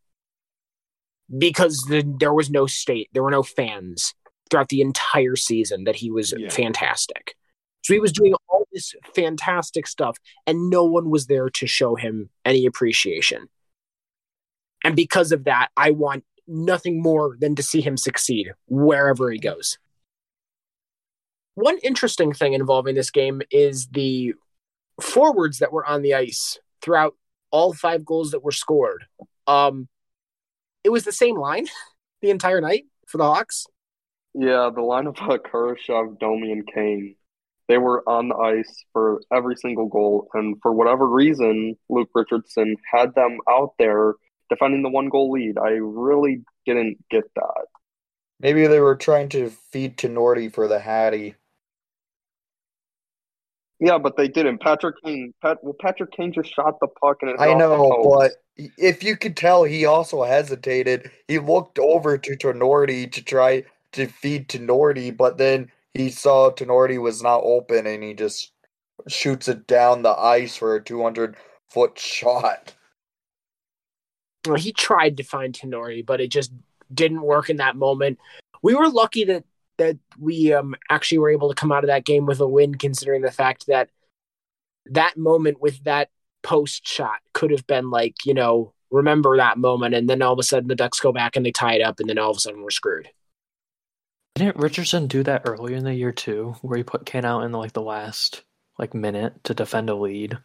because the, there was no state, there were no fans throughout the entire season that he was Yeah. fantastic. So he was doing all this fantastic stuff, and no one was there to show him any appreciation. And because of that, I want nothing more than to see him succeed wherever he goes. One interesting thing involving this game is the forwards that were on the ice throughout all five goals that were scored. Um, it was the same line the entire night for the Hawks. Yeah, the line of Kurashev, Domi, and Kane, they were on the ice for every single goal. And for whatever reason, Luke Richardson had them out there defending the one goal lead. I really didn't get that. Maybe they were trying to feed Tinordi for the Hattie. Yeah, but they didn't. Patrick Kane, Pat, well, Patrick Kane just shot the puck and it I know, but if you could tell, he also hesitated. He looked over to Tinordi to try to feed Tinordi, but then he saw Tinordi was not open and he just shoots it down the ice for a 200 foot shot. Well, he tried to find Tinordi, but it just didn't work in that moment. We were lucky that that we um, actually were able to come out of that game with a win, considering the fact that that moment with that post shot could have been like, you know, remember that moment, and then all of a sudden the Ducks go back and they tie it up, and then all of a sudden we're screwed. Didn't Richardson do that earlier in the year too, where he put Kane out in the, like the last like minute to defend a lead?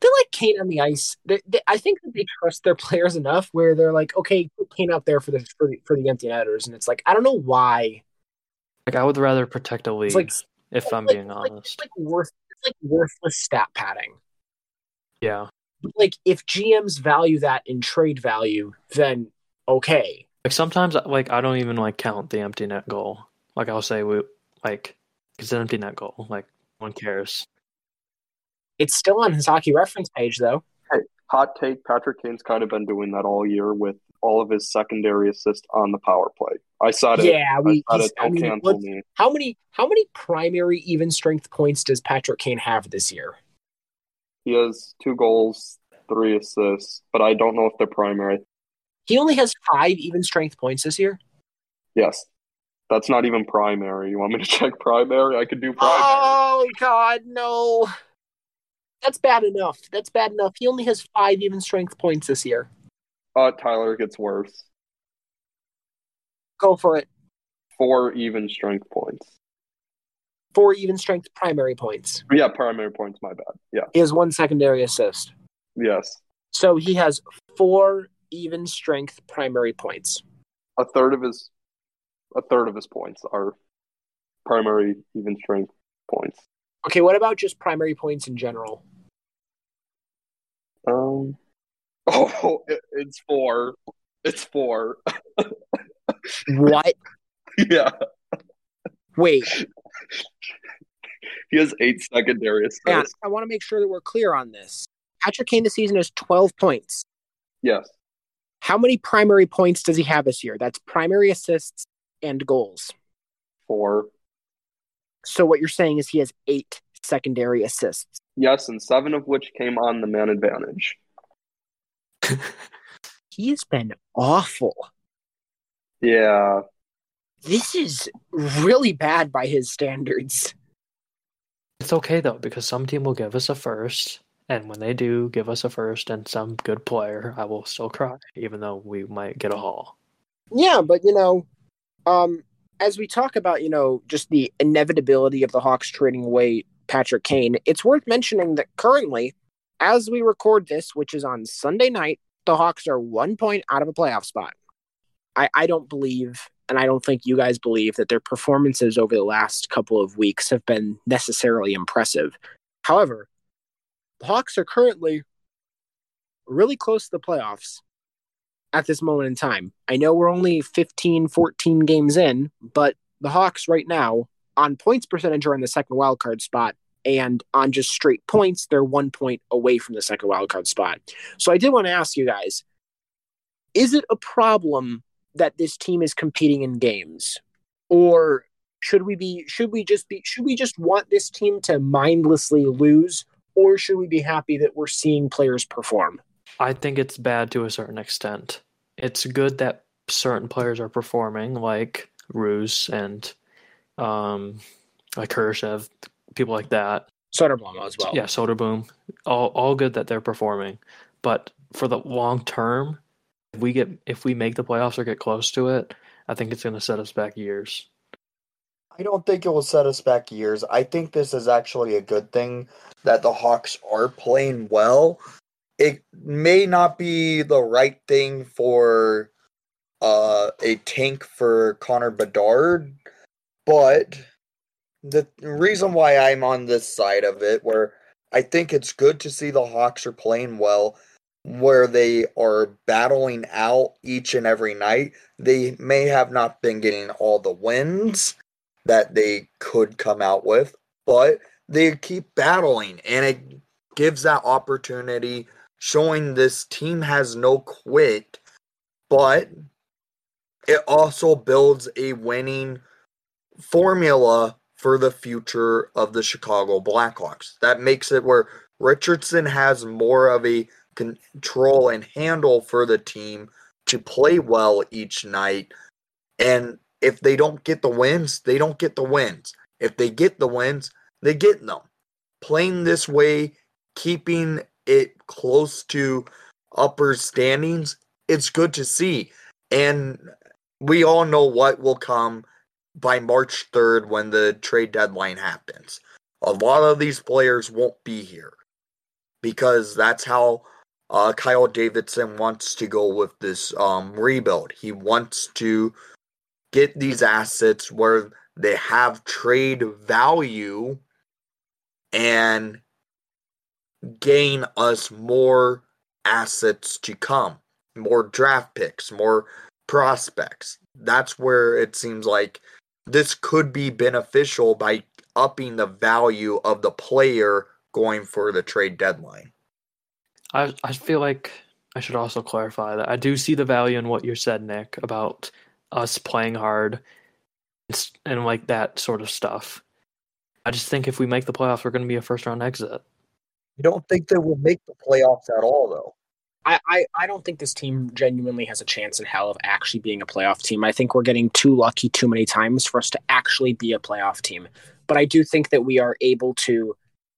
They like Kane on the ice. They, they, I think that they trust their players enough where they're like, okay, put Kane out there for the for the, for the empty netters, and it's like I don't know why. Like I would rather protect a lead, like if I'm like- being like- honest. it's like worth it's like worthless stat padding. yeah. like if GMs value that in trade value, then okay. Like sometimes, like I don't even like count the empty net goal. Like I'll say we like it's an empty net goal. Like no one cares. It's still on his hockey reference page though. Hey, Hot take: Patrick Kane's kind of been doing that all year with all of his secondary assists on the power play. I saw it. Yeah, we. I said it. I Don't mean, cancel me. how many how many primary even strength points does Patrick Kane have this year? He has two goals, three assists, but I don't know if they're primary. He only has five even strength points this year. Yes, that's not even primary. You want me to check primary? I could do primary. Oh God, no. That's bad enough. That's bad enough. He only has five even strength points this year. Uh, Tyler gets worse. Go for it. Four even strength points. Four even strength primary points. Yeah, primary points. My bad. Yeah. He has one secondary assist. Yes. So he has four even strength primary points. A third of his, a third of his points are primary even strength points. Okay, what about just primary points in general? Um. Oh, it, it's four. It's four. What? yeah. Wait, He has eight secondary assists. Matt, I want to make sure that we're clear on this. Patrick Kane this season has 12 points. Yes. How many primary points does he have this year? That's primary assists and goals. Four. So what you're saying is he has eight secondary assists. Yes, and seven of which came on the man advantage. He's been awful. Yeah. This is really bad by his standards. It's okay though because some team will give us a first, and when they do give us a first and some good player, I will still cry, even though we might get a haul. Yeah, but you know, um, as we talk about, you know, just the inevitability of the Hawks trading away Patrick Kane, it's worth mentioning that currently, as we record this, which is on Sunday night, the Hawks are one point out of a playoff spot. I, I don't believe, and I don't think you guys believe, that their performances over the last couple of weeks have been necessarily impressive. However, the Hawks are currently really close to the playoffs at this moment in time. I know we're only 15, 14 games in, but the Hawks right now on points percentage are in the second wildcard spot. And on just straight points, they're one point away from the second wildcard spot. So I did want to ask you guys is it a problem that this team is competing in games? Or should we be should we just be should we just want this team to mindlessly lose or should we be happy that we're seeing players perform? I think it's bad to a certain extent. It's good that certain players are performing, like Roos and um, like Kurashev, people like that. Soderblom as well. Yeah, Soderblom. All all good that they're performing, but for the long term, if we get if we make the playoffs or get close to it, I think it's going to set us back years. I don't think it will set us back years. I think this is actually a good thing that the Hawks are playing well. It may not be the right thing for uh, a tank for Connor Bedard, but the reason why I'm on this side of it, where I think it's good to see the Hawks are playing well, where they are battling out each and every night. They may have not been getting all the wins that they could come out with, but they keep battling and it gives that opportunity showing this team has no quit, but it also builds a winning formula for the future of the Chicago Blackhawks. That makes it where Richardson has more of a control and handle for the team to play well each night. And if they don't get the wins, they don't get the wins. If they get the wins, they get them. Playing this way, keeping it close to upper standings, it's good to see. And we all know what will come by March 3rd when the trade deadline happens. A lot of these players won't be here because that's how uh, Kyle Davidson wants to go with this um, rebuild. He wants to get these assets where they have trade value and gain us more assets to come, more draft picks, more prospects. That's where it seems like this could be beneficial by upping the value of the player going for the trade deadline. I I feel like I should also clarify that I do see the value in what you said, Nick, about us playing hard and, and like that sort of stuff. I just think if we make the playoffs, we're going to be a first round exit. You don't think they will make the playoffs at all, though? I, I, I don't think this team genuinely has a chance in hell of actually being a playoff team. I think we're getting too lucky too many times for us to actually be a playoff team. But I do think that we are able to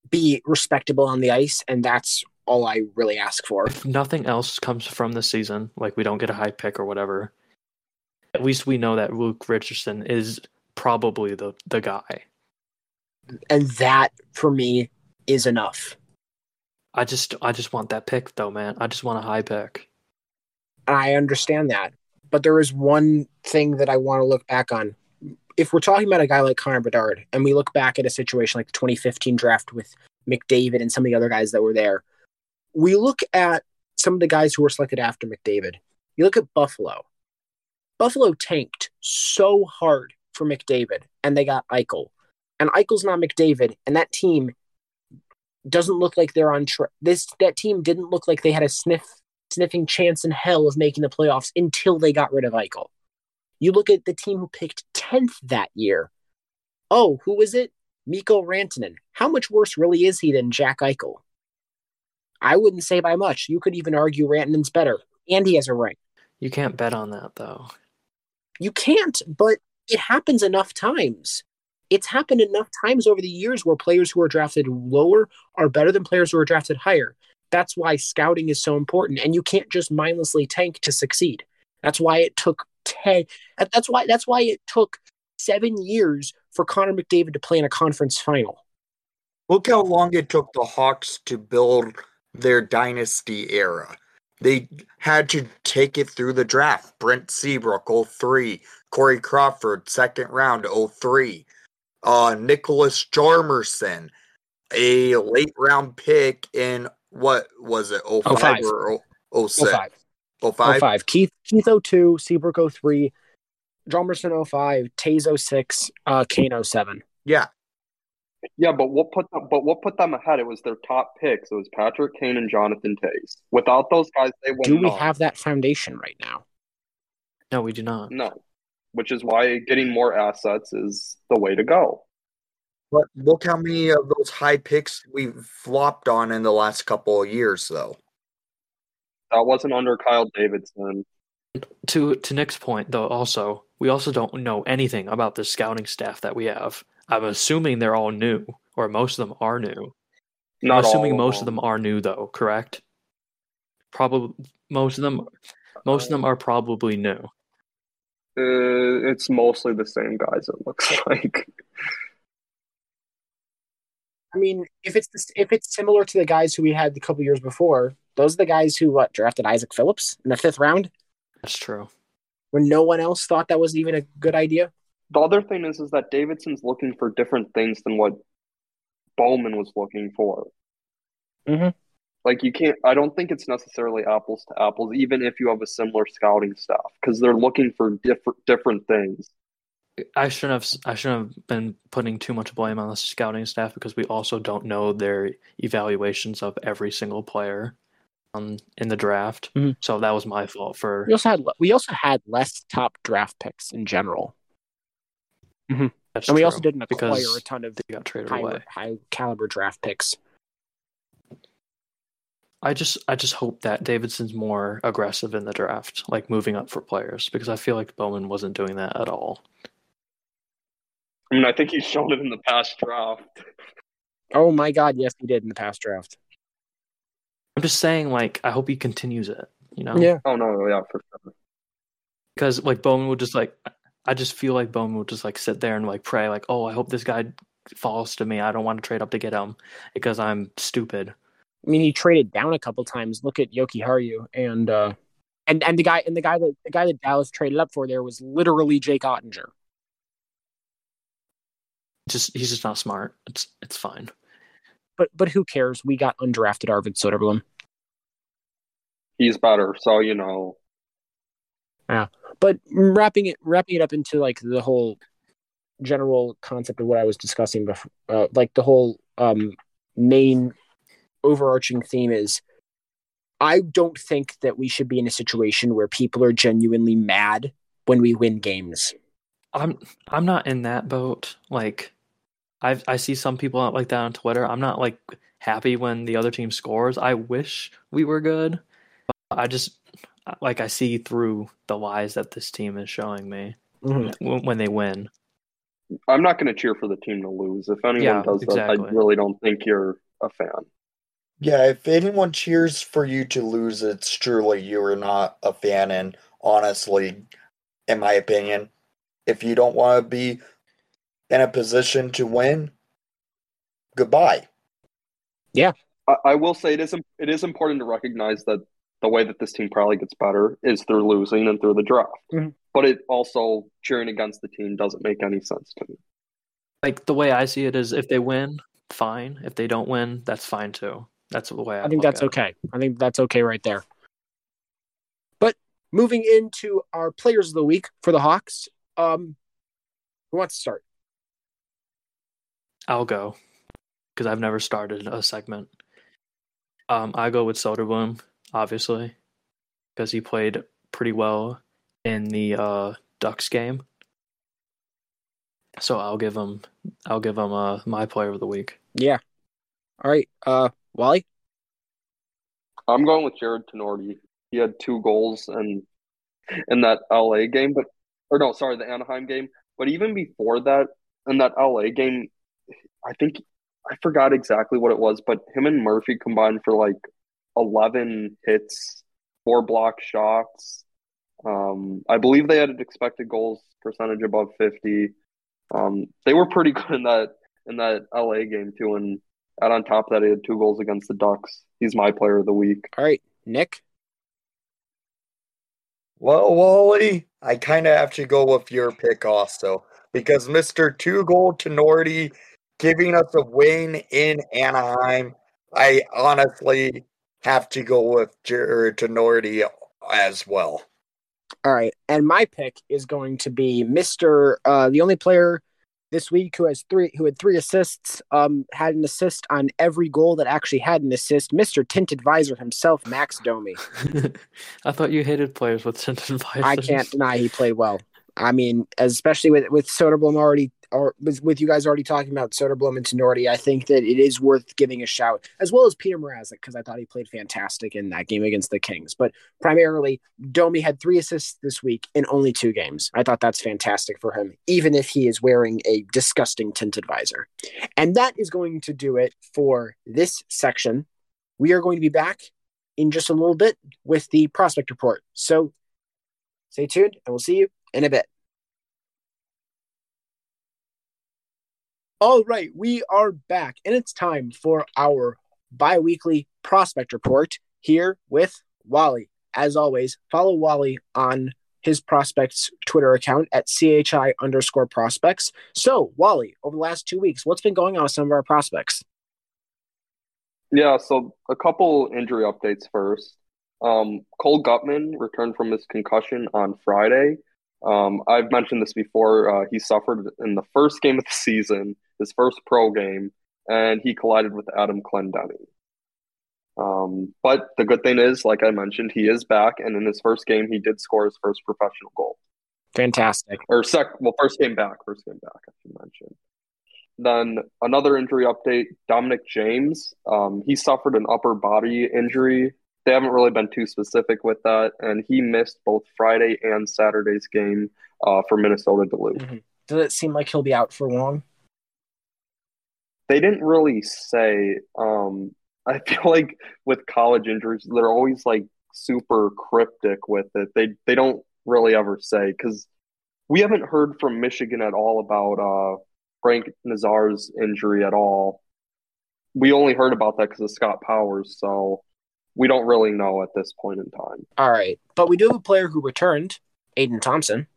be respectable on the ice, and that's all I really ask for. If nothing else comes from the season, like we don't get a high pick or whatever, at least we know that Luke Richardson is probably the, the guy. And that for me is enough. I just I just want that pick though, man. I just want a high pick. I understand that. But there is one thing that I want to look back on. If we're talking about a guy like Connor Bedard and we look back at a situation like the 2015 draft with McDavid and some of the other guys that were there, we look at some of the guys who were selected after McDavid. You look at Buffalo. Buffalo tanked so hard for McDavid and they got Eichel. And Eichel's not McDavid, and that team doesn't look like they're on track. This that team didn't look like they had a sniff sniffing chance in hell of making the playoffs until they got rid of Eichel. You look at the team who picked 10th that year. Oh, who was it? Mikko Rantanen. How much worse really is he than Jack Eichel? I wouldn't say by much. You could even argue Rantanen's better, and he has a ring. You can't bet on that though. You can't, but it happens enough times it's happened enough times over the years where players who are drafted lower are better than players who are drafted higher. That's why scouting is so important, and you can't just mindlessly tank to succeed. That's why it took ten. That's why that's why it took seven years for Connor McDavid to play in a conference final. Look how long it took the Hawks to build their dynasty era. They had to take it through the draft. Brent Seabrook, 03. Corey Crawford, second round, 03. Uh, Niklas Hjalmarsson, a late round pick in what was it, 05, 05. or 06? 05. 05? 05. Keith Keith 02, Seabrook 03, Hjalmarsson 05, Toews 06, uh, Kane 07. Yeah. Yeah, but what put them, but what put them ahead? It was their top picks. It was Patrick Kane and Jonathan Toews. Without those guys, they wouldn't. Do we know. have that foundation right now? No, we do not. no? Which is why getting more assets is the way to go. But look how many of those high picks we've flopped on in the last couple of years, though. That wasn't under Kyle Davidson. To to Nick's point, though, also we also don't know anything about the scouting staff that we have. I'm assuming they're all new, or most of them are new. Not I'm assuming all most of them are new, though. Correct? Probably most of them. Most of them are probably new. Uh, it's mostly the same guys. It looks like. I mean, if it's this, if it's similar to the guys who we had a couple years before, those are the guys who what drafted Isaak Phillips in the fifth round That's true. when no one else thought that was even a good idea. The other thing is, is that Davidson's looking for different things than what Bowman was looking for. Mhm. Like you can't. I don't think it's necessarily apples to apples, even if you have a similar scouting staff, because they're looking for different different things. I shouldn't have. I shouldn't have been putting too much blame on the scouting staff because we also don't know their evaluations of every single player um, in the draft. Mhm. So that was my fault for. We also had we also had less top draft picks in general, Mm-hmm. That's and we true, also didn't acquire because a ton of they got traded high, away. high caliber draft picks. I just I just hope that Davidson's more aggressive in the draft, like moving up for players, because I feel like Bowman wasn't doing that at all. I mean, I think he's shown it in the past draft. Oh my God, yes, he did in the past draft. I'm just saying, like, I hope he continues it. You know, Yeah, Oh no, yeah, for sure. because like Bowman would just like, I just feel like Bowman would just like sit there and like pray, like, oh, I hope this guy falls to me. I don't want to trade up to get him because I'm stupid. I mean, he traded down a couple times. Look at Jokiharju and uh, and and the guy and the guy that the guy that Dallas traded up for there was literally Jake Oettinger. Just he's just not smart. It's it's fine. But but who cares? We got undrafted Arvid Soderblom. He's better, so you know. But wrapping it wrapping it up into like the whole general concept of what I was discussing before, uh, like the whole um, main overarching theme is, I don't think that we should be in a situation where people are genuinely mad when we win games. I'm I'm not in that boat. Like I I see some people out like that on Twitter. I'm not like happy when the other team scores. I wish we were good. But I just like I see through the lies that this team is showing me Mm-hmm. when, when they win. I'm not going to cheer for the team to lose. If anyone Yeah, does that. I really don't think you're a fan. Yeah, if anyone cheers for you to lose, it's truly you are not a fan. And honestly, in my opinion, if you don't want to be in a position to win, goodbye. I, I will say it is it is important to recognize that the way that this team probably gets better is through losing and through the draft. Mhm. But it also cheering against the team doesn't make any sense to me. Like the way I see it is if they win, fine. If they don't win, that's fine too. That's the way I, I think that's at it. okay. I think that's okay right there. But moving into our players of the week for the Hawks, um, who wants to start? I'll go because I've never started a segment. Um, I go with Soderblom, obviously, because he played pretty well in the uh, Ducks game. So I'll give him, I'll give him uh, my player of the week. Yeah. All right. Uh, Wally. I'm going with Jarred Tinordi. He had two goals and in that LA game, but or no, sorry, the Anaheim game. But even before that, in that LA game, I think I forgot exactly what it was, but him and Murphy combined for like eleven hits, four block shots. Um, I believe they had an expected goals percentage above fifty. Um, they were pretty good in that in that LA game too, and and on top of that, he had two goals against the Ducks. He's my player of the week. All right, Nick. Well, Wally, I kind of have to go with your pick also because Mr. Two Goal Tinordi giving us a win in Anaheim. I honestly have to go with Jarred Tinordi as well. All right, and my pick is going to be Mister, uh, the only player this week who has three, who had three assists, um, had an assist on every goal that actually had an assist. Mister Tinted Visor himself, Max Domi. I thought you hated players with tinted visors. I can't deny he played well. I mean, especially with with Soderblom already, with, you guys already talking about Soderblom and Tinordi, I think that it is worth giving a shout, as well as Petr Mrazek, because I thought he played fantastic in that game against the Kings. But primarily, Domi had three assists this week in only two games. I thought that's fantastic for him, even if he is wearing a disgusting tinted visor. And that is going to do it for this section. We are going to be back in just a little bit with the prospect report. So stay tuned, and we'll see you in a bit. All right, we are back, and it's time for our bi weekly prospect report here with Wally. As always, follow Wally on his prospects Twitter account at CHI underscore prospects. So, Wally, over the last two weeks, what's been going on with some of our prospects? Yeah, so a couple injury updates first. Um, Cole Guttman returned from his concussion on Friday. Um, I've mentioned this before. Uh, he suffered in the first game of the season, his first pro game, and he collided with Adam Clendening. Um, but the good thing is, like I mentioned, he is back, and in his first game, he did score his first professional goal. Fantastic. Or sec, well, first game back, first game back, I should mention. Then another injury update: Dominic James. Um, he suffered an upper body injury they haven't really been too specific with that, and he missed both Friday and Saturday's game uh, for Minnesota Duluth. Mm-hmm. Does it seem like he'll be out for long? They didn't really say. Um, I feel like with college injuries, they're always like super cryptic with it. They they don't really ever say because we haven't heard from Michigan at all about uh, Frank Nazar's injury at all. We only heard about that because of Scott Powers. So we don't really know at this point in time. All right. But we do have a player who returned, Aiden Thompson.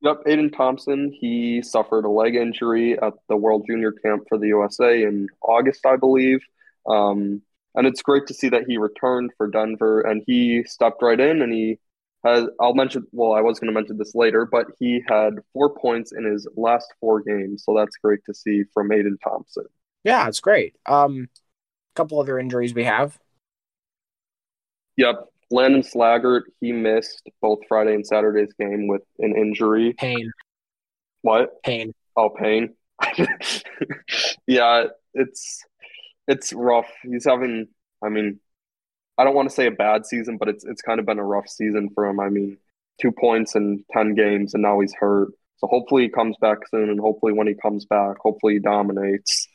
Yep, Aiden Thompson. He suffered a leg injury at the World Junior Camp for the USA in August, I believe. Um, and it's great to see that he returned for Denver and he stepped right in and he has, I'll mention, well, I was going to mention this later, but he had four points in his last four games. So that's great to see from Aiden Thompson. Yeah, it's great. Um, a couple other injuries we have. Yep. Landon Slaggert, he missed both Friday and Saturday's game with an injury. Pain. What? Pain. Oh, pain. yeah, it's it's rough. He's having I mean, I don't want to say a bad season, but it's it's kind of been a rough season for him. I mean, two points in ten games and now he's hurt. So hopefully he comes back soon and hopefully when he comes back, hopefully he dominates.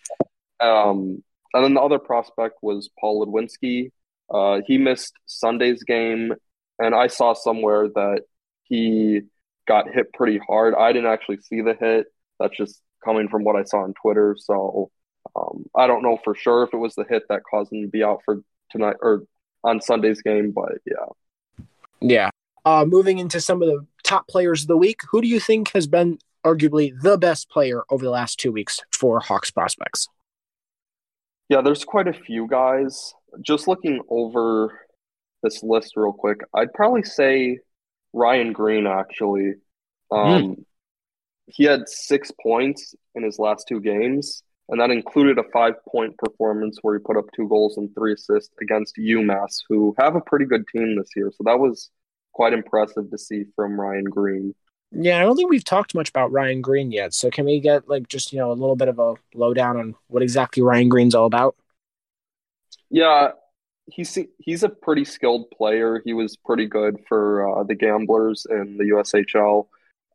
Um and then the other prospect was Paul Ludwinski. Uh, he missed Sunday's game, and I saw somewhere that he got hit pretty hard. I didn't actually see the hit. That's just coming from what I saw on Twitter. So um, I don't know for sure if it was the hit that caused him to be out for tonight or on Sunday's game, but yeah. Yeah. Uh, moving into some of the top players of the week, who do you think has been arguably the best player over the last two weeks for Hawks prospects? Yeah, there's quite a few guys just looking over this list real quick, I'd probably say Ryan Greene actually. Um, mm. He had six points in his last two games, and that included a five point performance where he put up two goals and three assists against UMass, who have a pretty good team this year. So that was quite impressive to see from Ryan Greene. Yeah, I don't think we've talked much about Ryan Greene yet. So can we get like just you know a little bit of a lowdown on what exactly Ryan Greene's all about? Yeah, he's he's a pretty skilled player. He was pretty good for uh, the Gamblers in the USHL.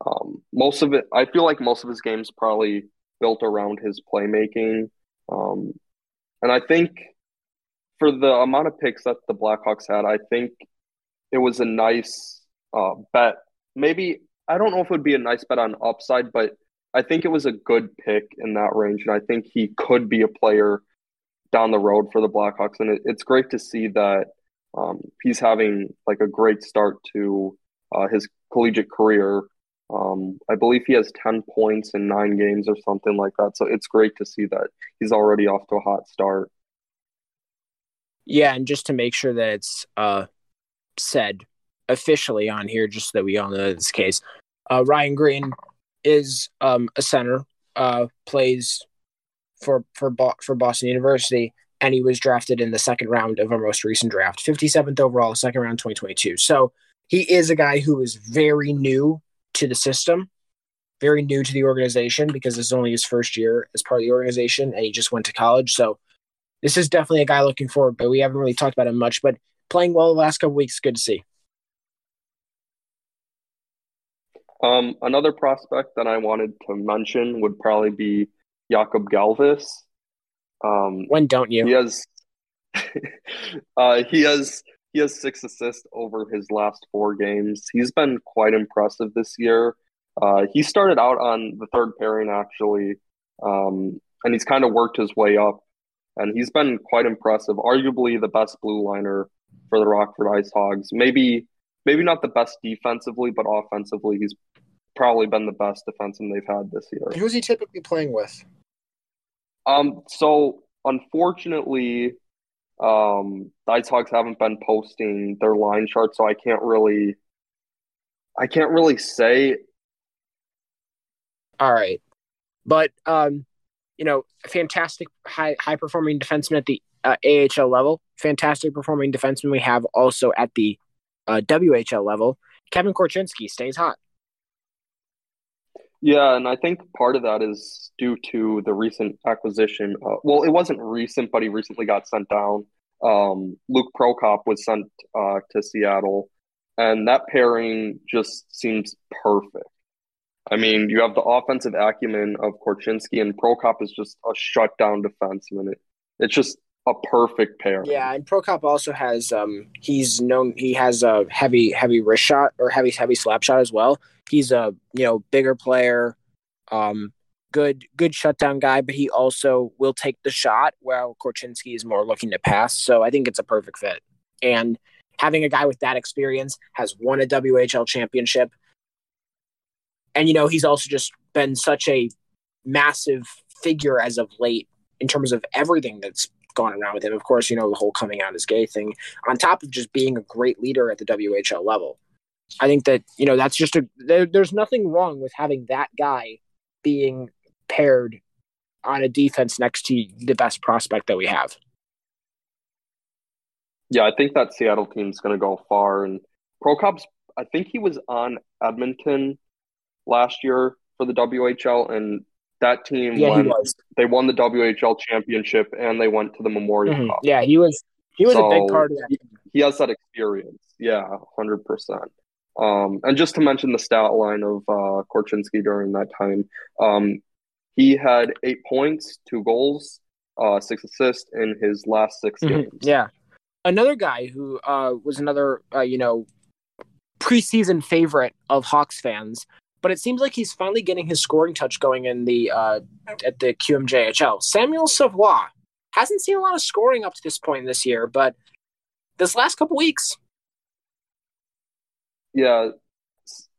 Um, most of it, I feel like most of his games probably built around his playmaking. Um, and I think for the amount of picks that the Blackhawks had, I think it was a nice uh, bet. Maybe I don't know if it would be a nice bet on upside, but I think it was a good pick in that range, and I think he could be a player down the road for the Blackhawks. And it, it's great to see that um, he's having like a great start to uh, his collegiate career. Um, I believe he has 10 points in nine games or something like that. So it's great to see that he's already off to a hot start. Yeah, and just to make sure that it's uh, said officially on here, just so that we all know this case, uh, Ryan Greene is um, a center, uh, plays for for for Boston University, and he was drafted in the second round of our most recent draft, 57th overall, second round, 2022. So he is a guy who is very new to the system, very new to the organization because this is only his first year as part of the organization, and he just went to college. So this is definitely a guy looking forward, but we haven't really talked about him much. But playing well the last couple weeks, good to see. Um, another prospect that I wanted to mention would probably be Jakub Galvas. Um, when don't you? He has, uh, he has, he has six assists over his last four games. He's been quite impressive this year. Uh, he started out on the third pairing actually, um, and he's kind of worked his way up, and he's been quite impressive. Arguably the best blue liner for the Rockford Ice Hogs. Maybe, maybe not the best defensively, but offensively, he's probably been the best defenseman they've had this year. Who's he typically playing with? Um, so unfortunately, um, the Ice Hogs haven't been posting their line chart, so I can't really, I can't really say. All right, but um, you know, fantastic high high performing defenseman at the uh, AHL level. Fantastic performing defenseman we have also at the uh, WHL level. Kevin Korchinski stays hot. Yeah, and I think part of that is due to the recent acquisition. Uh, well, it wasn't recent, but he recently got sent down. Um, Luke Prokop was sent uh, to Seattle, and that pairing just seems perfect. I mean, you have the offensive acumen of Korchinski, and Prokop is just a shutdown defenseman. It, it's just a perfect pair. Yeah, and Prokop also has um he's known he has a heavy heavy wrist shot or heavy heavy slap shot as well. He's a you know bigger player, um good good shutdown guy, but he also will take the shot while Korchinski is more looking to pass. So I think it's a perfect fit. And having a guy with that experience has won a WHL championship. And you know, he's also just been such a massive figure as of late in terms of everything that's gone around with him. Of course, you know, the whole coming out as gay thing, on top of just being a great leader at the WHL level. I think that, you know, that's just a, there, there's nothing wrong with having that guy being paired on a defense next to the best prospect that we have. Yeah, I think that Seattle team's going to go far. And Prokop's, I think he was on Edmonton last year for the WHL, and that team Yeah, won, they won the WHL championship and they went to the Memorial Mhm. Cup. Yeah, he was. He was a big part of that. he- He has that experience. Yeah, hundred percent. Um, and just to mention the stat line of uh, Korchinski during that time, um, he had eight points, two goals, uh, six assists in his last 6 Mhm. games. Yeah, another guy who uh, was another uh, you know preseason favorite of Hawks fans, but it seems like he's finally getting his scoring touch going in the uh, at the QMJHL. Samuel Savoie hasn't seen a lot of scoring up to this point this year, but this last couple weeks, Yeah,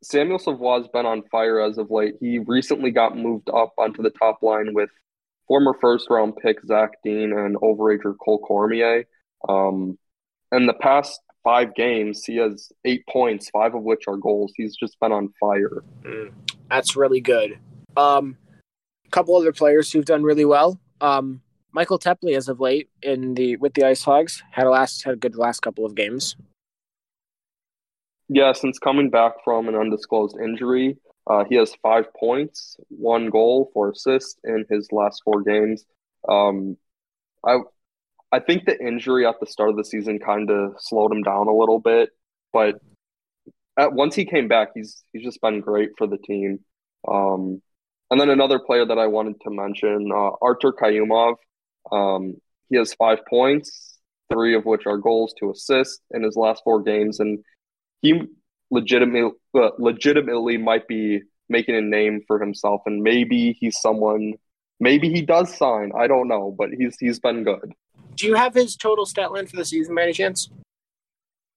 Samuel Savoie's been on fire as of late. He recently got moved up onto the top line with former first round pick Zach Dean and overager Cole Cormier. Um, in the past five games, he has eight points, five of which are goals. He's just been on fire. that's really good. Um, a couple other players who've done really well. Um, Michael Teply, as of late, in the with the Ice Hogs, had a last had a good last couple of games. Yeah, since coming back from an undisclosed injury, uh, he has five points, one goal, four assists in his last four games. Um, I I think the injury at the start of the season kind of slowed him down a little bit, but at, once he came back, he's he's just been great for the team. Um, and then another player that I wanted to mention, uh, Artur Kayumov. Um, he has five points, three of which are goals, to assists in his last four games, and he legitimately uh, legitimately might be making a name for himself, and maybe he's someone. Maybe he does sign. I don't know, but he's he's been good. Do you have his total stat line for the season by any chance?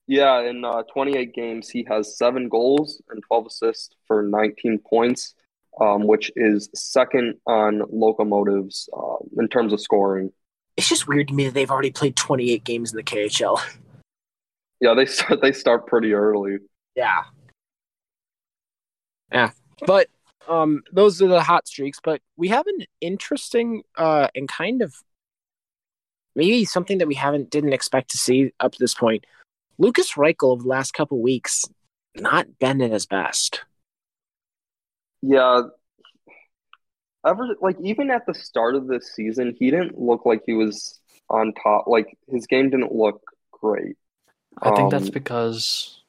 Yeah, in uh, 28 games, he has seven goals and 12 assists for 19 points, um, which is second on Locomotives uh, in terms of scoring. It's just weird to me that they've already played 28 games in the KHL. Yeah, they start they start pretty early. Yeah. Yeah. But um those are the hot streaks, but we have an interesting uh and kind of maybe something that we haven't didn't expect to see up to this point. Lukas Reichel of the last couple weeks not been at his best. Yeah. Ever like even at the start of this season, he didn't look like he was on top. Like his game didn't look great. I think that's Um, because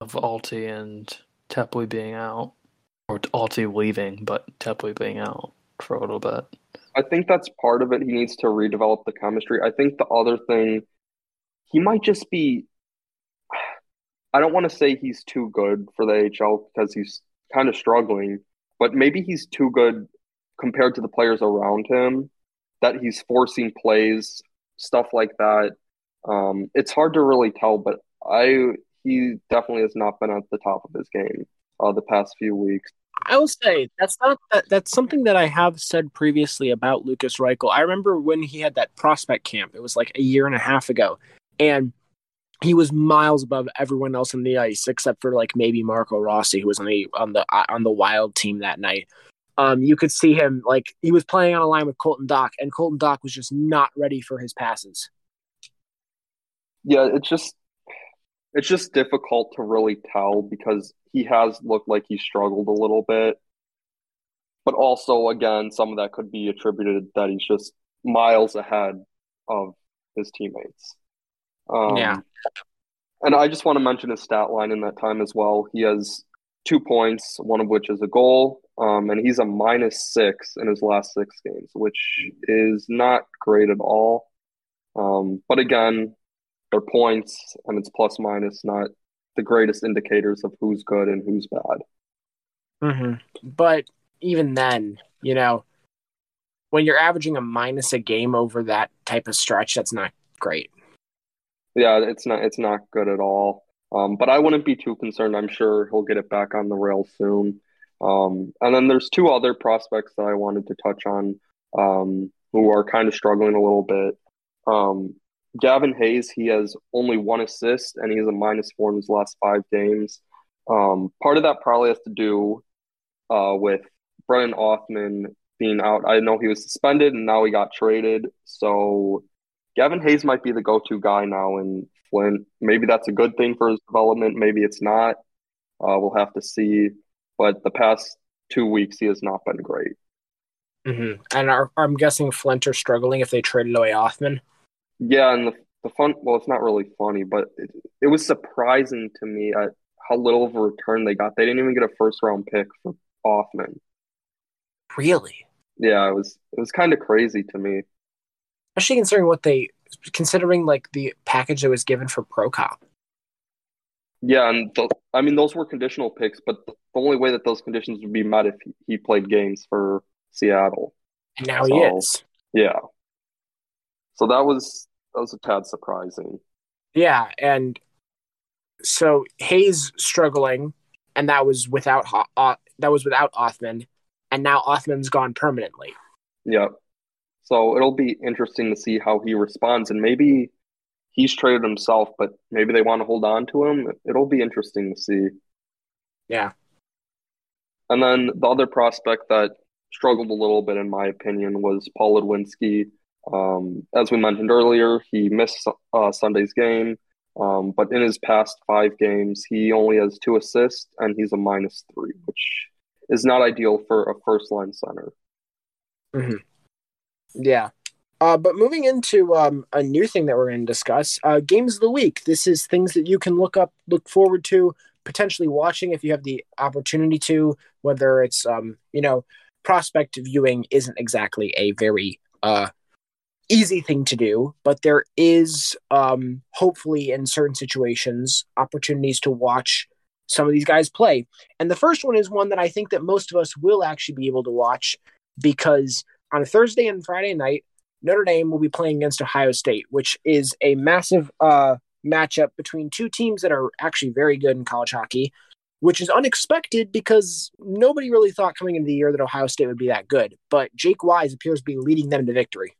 of Alti and Teply being out, or Alti leaving, but Teply being out for a little bit. I think that's part of it. He needs to redevelop the chemistry. I think the other thing, he might just be. I don't want to say he's too good for the AHL because he's kind of struggling, but maybe he's too good compared to the players around him. That he's forcing plays, stuff like that. Um, it's hard to really tell, but I he definitely has not been at the top of his game uh, the past few weeks. I will say that's not that, that's something that I have said previously about Lukas Reichel. I remember when he had that prospect camp. It was like a year and a half ago, and he was miles above everyone else on the ice except for like maybe Marco Rossi, who was on the on the on the Wild team that night. Um, you could see him like he was playing on a line with Colton Dach, and Colton Dach was just not ready for his passes. Yeah, it's just it's just difficult to really tell because he has looked like he struggled a little bit. But also again, some of that could be attributed that he's just miles ahead of his teammates. Um, Yeah. And I just want to mention his stat line in that time as well. He has two points, one of which is a goal, um, and he's a minus six in his last six games, which is not great at all. Um, but again, they're points and it's plus minus, not the greatest indicators of who's good and who's bad. Mm-hmm. But even then, you know, when you're averaging a minus a game over that type of stretch, that's not great. Yeah, it's not it's not good at all. Um, but I wouldn't be too concerned. I'm sure he'll get it back on the rails soon. Um, and then there's two other prospects that I wanted to touch on um, who are kind of struggling a little bit. Gavin Hayes, he has only one assist and he has a minus four in his last five games. Um, part of that probably has to do uh, with Brennan Othmann being out. I know he was suspended and now he got traded. So Gavin Hayes might be the go to guy now in Flint. Maybe that's a good thing for his development. Maybe it's not. Uh, we'll have to see. But the past two weeks, he has not been great. Mm-hmm. And are, I'm guessing Flint are struggling if they traded away Othmann. Yeah, and the the fun. Well, it's not really funny, but it, it was surprising to me at how little of a return they got. They didn't even get a first round pick for Othmann. Really? Yeah, it was it was kind of crazy to me. Especially considering what they, considering like the package that was given for Prokop. Yeah, and the, I mean those were conditional picks, but the only way that those conditions would be met if he, he played games for Seattle. And now he is. Yeah. So that was that was a tad surprising. Yeah, and so Hayes struggling, and that was without uh, that was without Othmann, and now Othmann's gone permanently. Yep. So it'll be interesting to see how he responds, and maybe he's traded himself, but maybe they want to hold on to him. It'll be interesting to see. Yeah. And then the other prospect that struggled a little bit, in my opinion, was Paul Ludwinski. Um, as we mentioned earlier, he missed uh, Sunday's game, um, but in his past five games, he only has two assists and he's a minus three, which is not ideal for a first line center. Yeah. Uh, but moving into um, a new thing that we're going to discuss, uh, games of the week. This is things that you can look up, look forward to, potentially watching if you have the opportunity to. Whether it's, um, you know, prospect viewing isn't exactly a very uh, easy thing to do, but there is, um, hopefully, in certain situations, opportunities to watch some of these guys play. And the first one is one that I think that most of us will actually be able to watch because on a Thursday and Friday night, Notre Dame will be playing against Ohio State, which is a massive uh, matchup between two teams that are actually very good in college hockey, which is unexpected because nobody really thought coming into the year that Ohio State would be that good. But Jake Wise appears to be leading them to victory.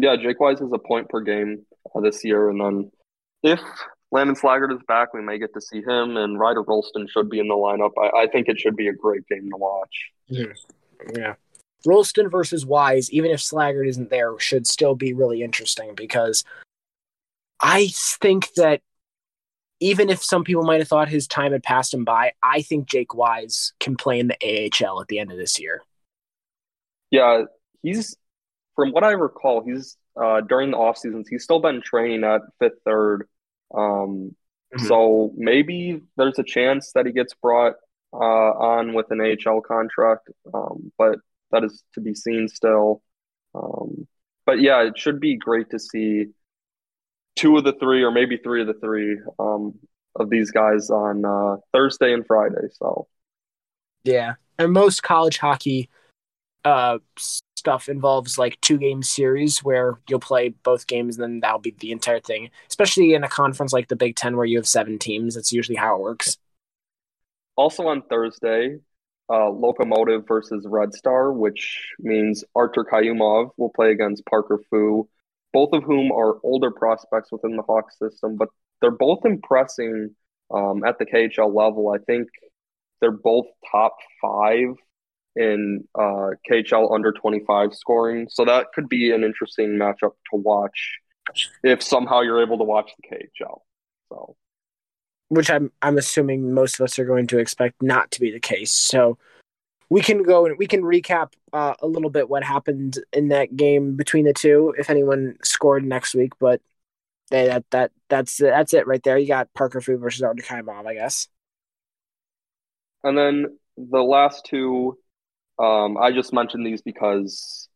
Yeah, Jake Wise is a point per game uh, this year, and then if Landon Slaggert is back, we may get to see him, and Ryder Rolston should be in the lineup. I, I think it should be a great game to watch. Yeah. yeah. Rolston versus Wise, even if Slaggert isn't there, should still be really interesting because I think that even if some people might have thought his time had passed him by, I think Jake Wise can play in the AHL at the end of this year. Yeah, he's from what I recall, he's uh, during the off seasons, he's still been training at fifth third. Um, mm-hmm. So maybe there's a chance that he gets brought uh, on with an AHL contract, um, but that is to be seen still. Um, but yeah, it should be great to see two of the three, or maybe three of the three, um, of these guys on uh, Thursday and Friday. So, yeah, and most college hockey uh, stuff involves like two game series where you'll play both games, and then that'll be the entire thing. Especially in a conference like the Big Ten where you have seven teams, that's usually how it works. Also on Thursday, uh, Lokomotiv versus Red Star, which means Artur Kayumov will play against Parker Foo, both of whom are older prospects within the Hawks system, but they're both impressing um, at the KHL level. I think they're both top five in uh, KHL under 25 scoring. So that could be an interesting matchup to watch if somehow you're able to watch the KHL. So which I'm I'm assuming most of us are going to expect not to be the case. So we can go and we can recap uh, a little bit what happened in that game between the two if anyone scored next week. But they, that that that's that's it right there. You got Parker Foo versus Artur Kayumov, I guess. And then the last two, um, I just mentioned these because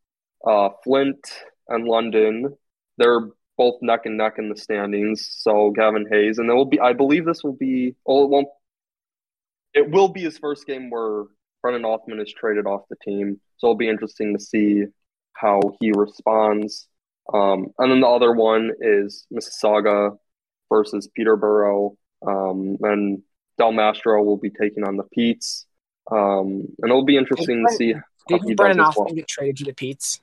uh, Flint and London, they're both neck and neck in the standings. So Gavin Hayes, and it will be. I believe this will be. Oh, it won't. It will be his first game where Brennan Othmann is traded off the team. So it'll be interesting to see how he responds. Um, and then the other one is Mississauga versus Peterborough. Um, and Del Mastro will be taking on the Petes. Um, and it'll be interesting to see. Did Brennan well. get traded to the Petes?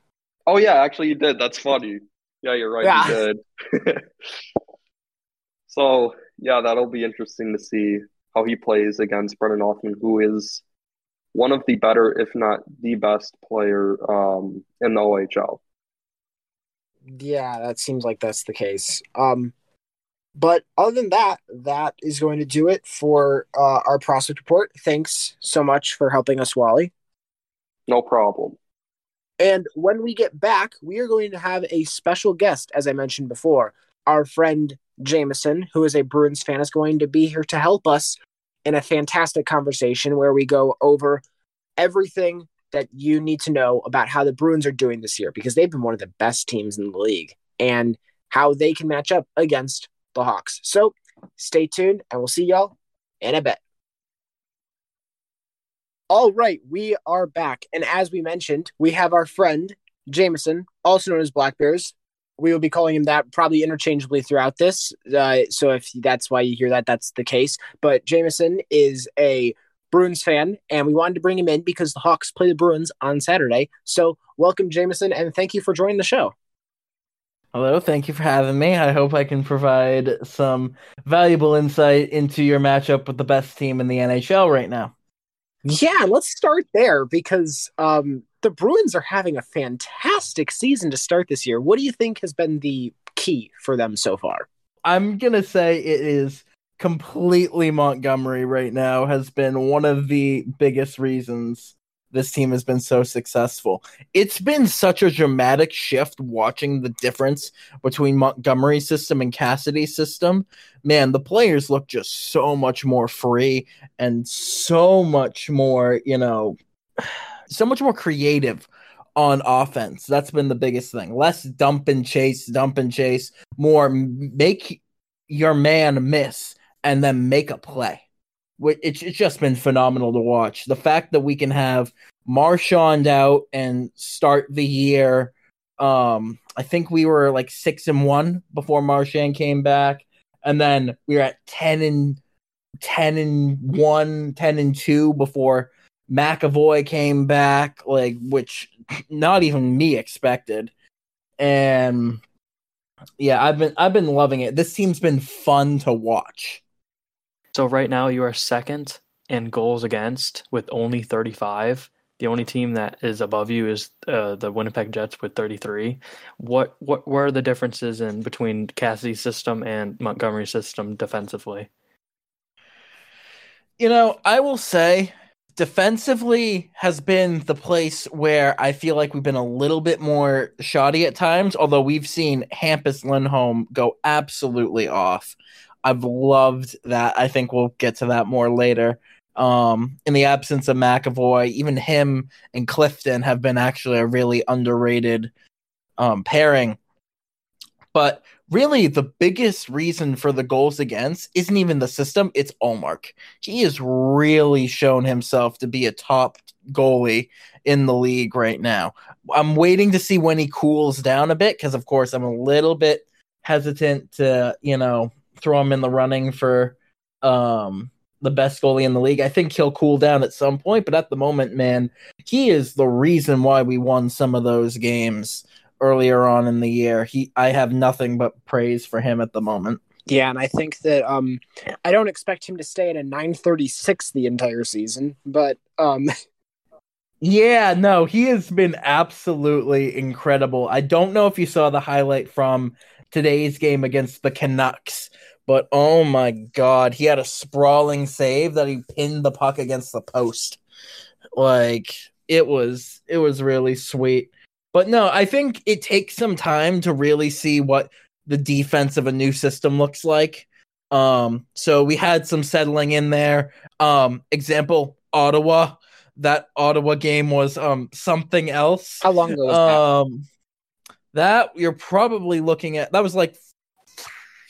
Oh yeah, actually he did. That's funny. Yeah, you're right. Yeah. He did. so yeah, that'll be interesting to see how he plays against Brennan Othmann, who is one of the better, if not the best player um, in the OHL. Yeah, that seems like that's the case. Um, but other than that, that is going to do it for uh, our prospect report. Thanks so much for helping us, Wally. No problem. And when we get back, we are going to have a special guest, as I mentioned before. Our friend Jameson, who is a Bruins fan, is going to be here to help us in a fantastic conversation where we go over everything that you need to know about how the Bruins are doing this year because they've been one of the best teams in the league and how they can match up against the Hawks. So stay tuned and we'll see y'all in a bit. All right, we are back. And as we mentioned, we have our friend Jameson, also known as Blackbears. We will be calling him that probably interchangeably throughout this. Uh, so if that's why you hear that, that's the case. But Jameson is a Bruins fan, and we wanted to bring him in because the Hawks play the Bruins on Saturday. So welcome, Jameson, and thank you for joining the show. Hello, thank you for having me. I hope I can provide some valuable insight into your matchup with the best team in the NHL right now. Yeah, let's start there because um, the Bruins are having a fantastic season to start this year. What do you think has been the key for them so far? I'm going to say it is completely Montgomery right now has been one of the biggest reasons this team has been so successful. It's been such a dramatic shift watching the difference between Montgomery's system and Cassidy's system. Man, the players look just so much more free and so much more, you know, so much more creative on offense. That's been the biggest thing. Less dump and chase, dump and chase, more make your man miss and then make a play. It's it's just been phenomenal to watch. The fact that we can have Marchand out and start the year. Um, I think we were like six and one before Marchand came back, and then we were at ten and 10 and 1, 10 and 2 before McAvoy came back, like which not even me expected. And yeah, I've been I've been loving it. This team's been fun to watch. So right now you are second in goals against with only 35. The only team that is above you is uh, the Winnipeg Jets with 33. What what where are the differences in between Cassidy's system and Montgomery's system defensively? You know, I will say defensively has been the place where I feel like we've been a little bit more shoddy at times, although we've seen Hampus Lindholm go absolutely off. I've loved that. I think we'll get to that more later. Um, in the absence of McAvoy, even him and Clifton have been actually a really underrated um, pairing. But really the biggest reason for the goals against isn't even the system, it's Ullmark. He has really shown himself to be a top goalie in the league right now. I'm waiting to see when he cools down a bit because, of course, I'm a little bit hesitant to, you know, throw him in the running for um, the best goalie in the league. I think he'll cool down at some point, but at the moment, man, he is the reason why we won some of those games earlier on in the year. He I have nothing but praise for him at the moment. Yeah, and I think that um I don't expect him to stay at a 936 the entire season, but um Yeah, no, he has been absolutely incredible. I don't know if you saw the highlight from today's game against the Canucks, but oh my god, he had a sprawling save that he pinned the puck against the post. Like it was it was really sweet. But no, I think it takes some time to really see what the defense of a new system looks like. Um, so we had some settling in there. Um, example, Ottawa. That Ottawa game was um something else. How long ago was um, that? That you're probably looking at. That was like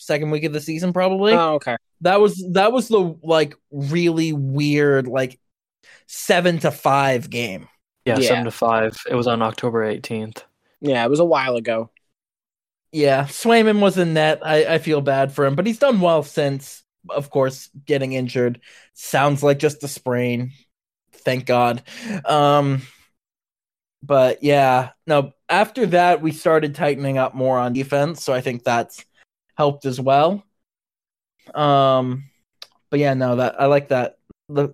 second week of the season, probably. Oh, okay. That was that was the like really weird like seven to five game. Yeah, yeah, seven to five. It was on October eighteenth. Yeah, it was a while ago. Yeah, Swayman was in net. I, I feel bad for him, but he's done well since. Of course, getting injured sounds like just a sprain. Thank God. Um, but yeah, no. After that, we started tightening up more on defense, so I think that's helped as well. Um, but yeah, no, that I like that. The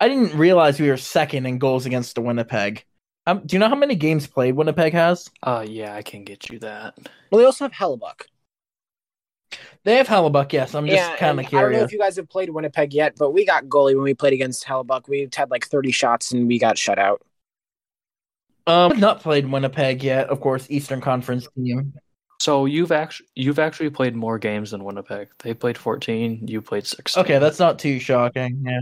I didn't realize we were second in goals against the Winnipeg. Um, do you know how many games played Winnipeg has? Uh, yeah, I can get you that. Well, they also have Hellebuyck. They have Hellebuyck, yes. I'm just yeah, kind of curious. I don't know if you guys have played Winnipeg yet, but we got goalie when we played against Hellebuyck. We had like 30 shots and we got shut out. Um, not played Winnipeg yet. Of course, Eastern Conference team. So you've actually you've actually played more games than Winnipeg. They played 14. You played 16. Okay, that's not too shocking. Yeah.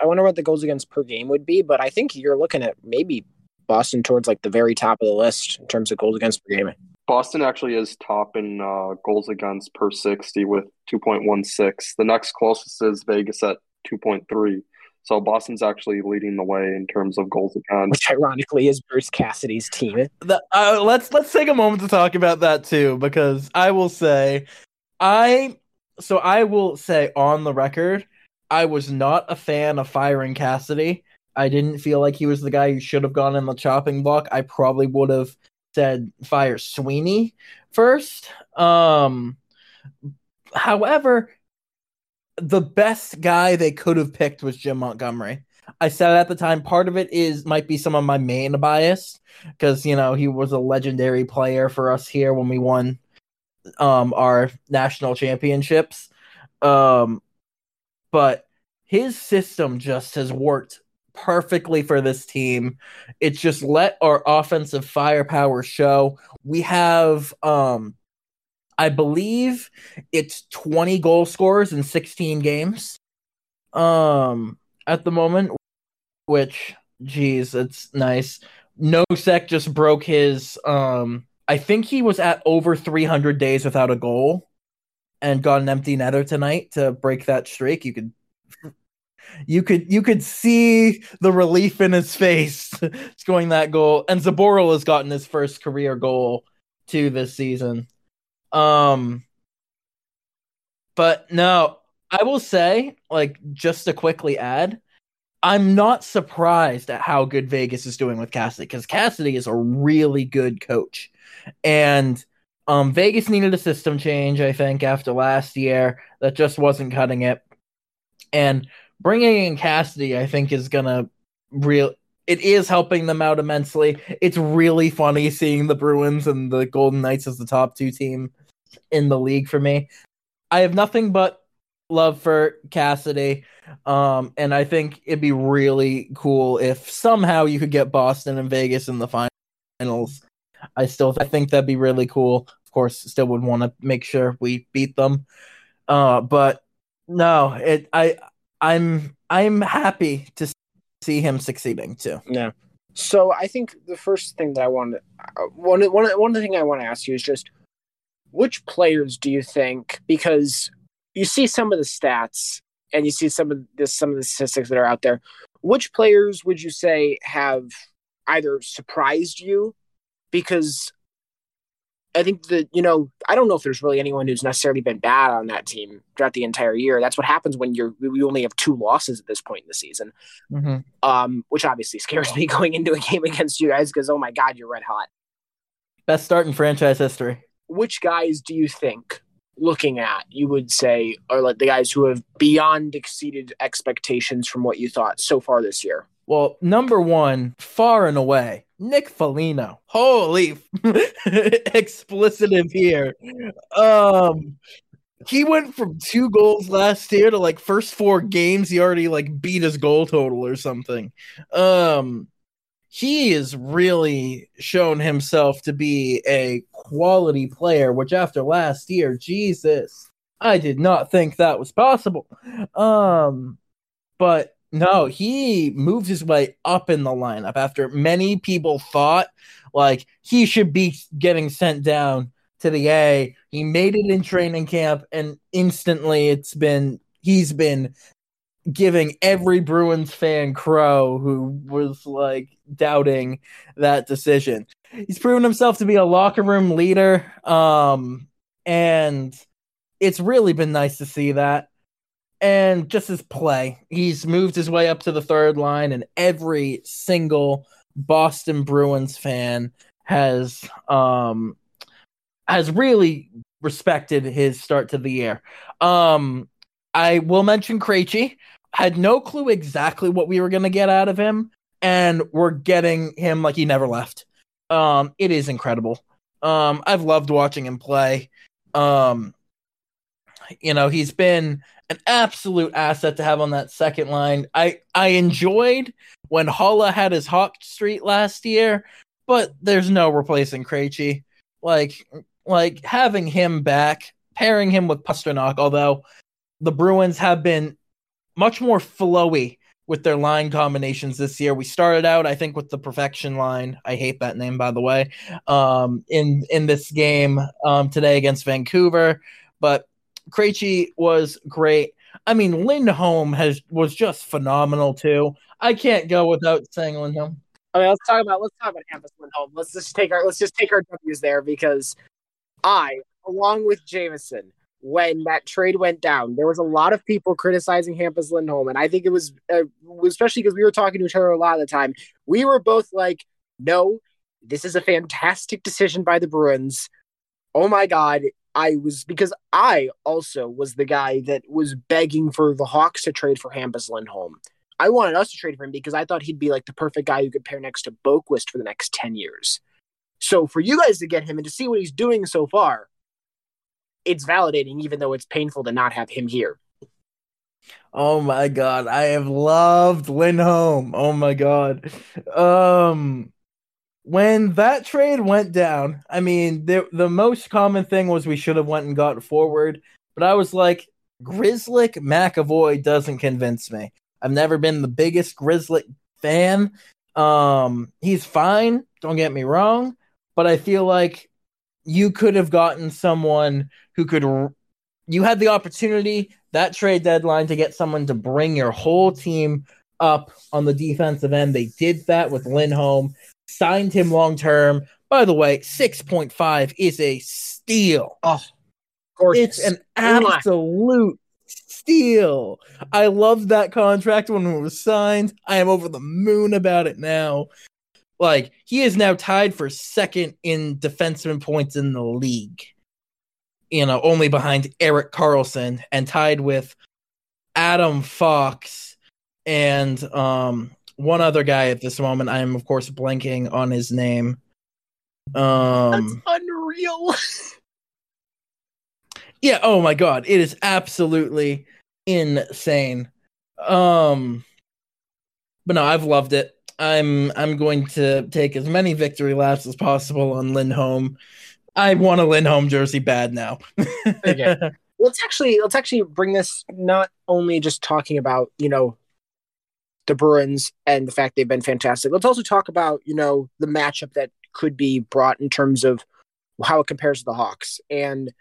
I wonder what the goals against per game would be, but I think you're looking at maybe Boston towards like the very top of the list in terms of goals against per game. Boston actually is top in uh, goals against per 60 with 2.16. The next closest is Vegas at 2.3. So Boston's actually leading the way in terms of goals against, which ironically is Bruce Cassidy's team. The, uh, let's let's take a moment to talk about that too, because I will say, I so I will say on the record, I was not a fan of firing Cassidy. I didn't feel like he was the guy who should have gone in the chopping block. I probably would have said fire Sweeney first. Um, however, the best guy they could have picked was Jim Montgomery. I said at the time part of it is might be some of my main bias because you know he was a legendary player for us here when we won um our national championships. Um but his system just has worked perfectly for this team. It's just let our offensive firepower show. We have um I believe it's 20 goal scorers in 16 games um at the moment which geez, it's nice. Nosek just broke his um I think he was at over 300 days without a goal and got an empty netter tonight to break that streak, you could you could you could see the relief in his face scoring that goal. And Zboril has gotten his first career goal to this season. Um but no, I will say, like, just to quickly add, I'm not surprised at how good Vegas is doing with Cassidy because Cassidy is a really good coach. And um, Vegas needed a system change, I think, after last year that just wasn't cutting it. And bringing in Cassidy, I think, is gonna real. It is helping them out immensely. It's really funny seeing the Bruins and the Golden Knights as the top two team in the league for me. I have nothing but love for Cassidy. Um, and I think it'd be really cool if somehow you could get Boston and Vegas in the finals. I still I think that'd be really cool. Of course, still would want to make sure we beat them. Uh, but no, it I I'm I'm happy to see him succeeding too. Yeah. So I think the first thing that I want to uh, one one one of the thing I want to ask you is just which players do you think because you see some of the stats and you see some of the some of the statistics that are out there. Which players would you say have either surprised you? Because I think that you know I don't know if there's really anyone who's necessarily been bad on that team throughout the entire year. That's what happens when you're we only have two losses at this point in the season, mm-hmm. um, which obviously scares me going into a game against you guys because oh my god, you're red hot. Best start in franchise history. Which guys do you think looking at, you would say are like the guys who have beyond exceeded expectations from what you thought so far this year? Well, number one, far and away, Nick Foligno. Holy explicitive here. Um he went from two goals last year to like first four games he already like beat his goal total or something. Um he has really shown himself to be a quality player, which after last year, Jesus, I did not think that was possible. Um, but no, he moved his way up in the lineup after many people thought like he should be getting sent down to the A. He made it in training camp, and instantly it's been he's been giving every Bruins fan crow who was like doubting that decision. He's proven himself to be a locker room leader. Um, and it's really been nice to see that. And just his play, he's moved his way up to the third line, and every single Boston Bruins fan has um has really respected his start to the year. Um, I will mention Krejci. Had no clue exactly what we were going to get out of him, and we're getting him like he never left. Um, it is incredible. Um, I've loved watching him play. Um, you know, he's been an absolute asset to have on that second line. I I enjoyed when Haula had his hawk street last year, but there's no replacing Krejci. Like like having him back, pairing him with Pastrnak, although the Bruins have been much more flowy with their line combinations this year. We started out, I think, with the perfection line. I hate that name, by the way. Um, in in this game um, today against Vancouver, but Krejci was great. I mean, Lindholm has was just phenomenal too. I can't go without saying Lindholm. Okay, let's talk about let's talk about Hampus Lindholm. Let's just take our let's just take our W's there because I, along with Jameson, when that trade went down, there was a lot of people criticizing Hampus Lindholm, and I think it was uh, especially because we were talking to each other a lot of the time. We were both like, "No, this is a fantastic decision by the Bruins." Oh my god, I was because I also was the guy that was begging for the Hawks to trade for Hampus Lindholm. I wanted us to trade for him because I thought he'd be like the perfect guy who could pair next to Boqvist for the next ten years. So for you guys to get him and to see what he's doing so far, it's validating, even though it's painful to not have him here. Oh my god, I have loved Lindholm. Oh my god. Um when that trade went down, I mean, the the most common thing was we should have went and got forward, but I was like, Grzelcyk McAvoy doesn't convince me. I've never been the biggest Grzelcyk fan. Um, he's fine, don't get me wrong, but I feel like you could have gotten someone who could you had the opportunity that trade deadline to get someone to bring your whole team up on the defensive end. They did that with Lindholm, signed him long term. By the way, 6.5 is a steal. Oh, gorgeous. It's an oh absolute steal. I loved that contract when it was signed. I am over the moon about it now. Like, he is now tied for second in defenseman points in the league. You know, only behind Erik Karlsson and tied with Adam Fox and um one other guy at this moment. I am of course blanking on his name. Um That's unreal. yeah, oh my god, it is absolutely insane. Um but no, I've loved it. I'm I'm going to take as many victory laps as possible on Lindholm. I want a Lindholm jersey bad now. Okay. let's actually let's actually bring this not only just talking about you know the Bruins and the fact they've been fantastic. Let's also talk about you know the matchup that could be brought in terms of how it compares to the Hawks. And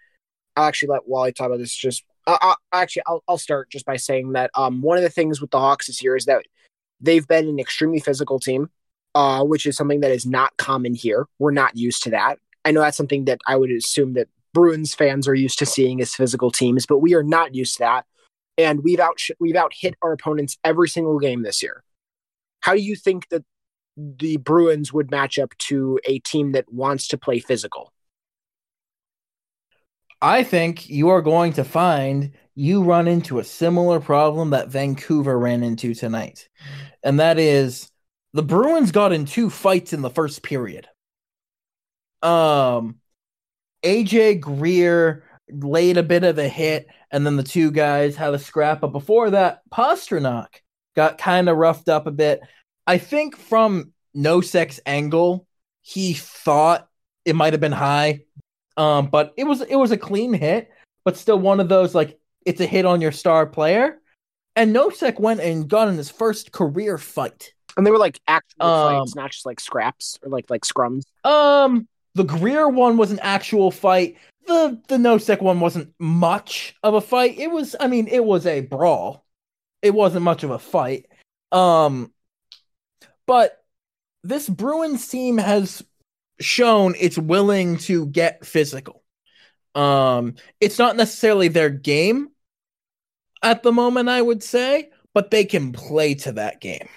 I'll actually let Wally talk about this. Just uh, uh, actually, I'll I'll start just by saying that um one of the things with the Hawks this year is that they've been an extremely physical team, uh, which is something that is not common here. We're not used to that. I know that's something that I would assume that Bruins fans are used to seeing as physical teams, but we are not used to that. And we've out we've out hit our opponents every single game this year. How do you think that the Bruins would match up to a team that wants to play physical? I think you are going to find you run into a similar problem that Vancouver ran into tonight. And that is the Bruins got in two fights in the first period. Um AJ Greer laid a bit of a hit, and then the two guys had a scrap. But before that, Pastrnak got kind of roughed up a bit. I think from Nosek's angle, he thought it might have been high, um, but it was it was a clean hit, but still one of those like it's a hit on your star player. And Nosek went and got in his first career fight. And they were like actual Um, fights, not just like scraps or like like scrums. Um, the Greer one was an actual fight. The the Nosek one wasn't much of a fight. It was, I mean, it was a brawl. It wasn't much of a fight. Um, but this Bruins team has shown it's willing to get physical. Um, it's not necessarily their game at the moment, I would say, but they can play to that game.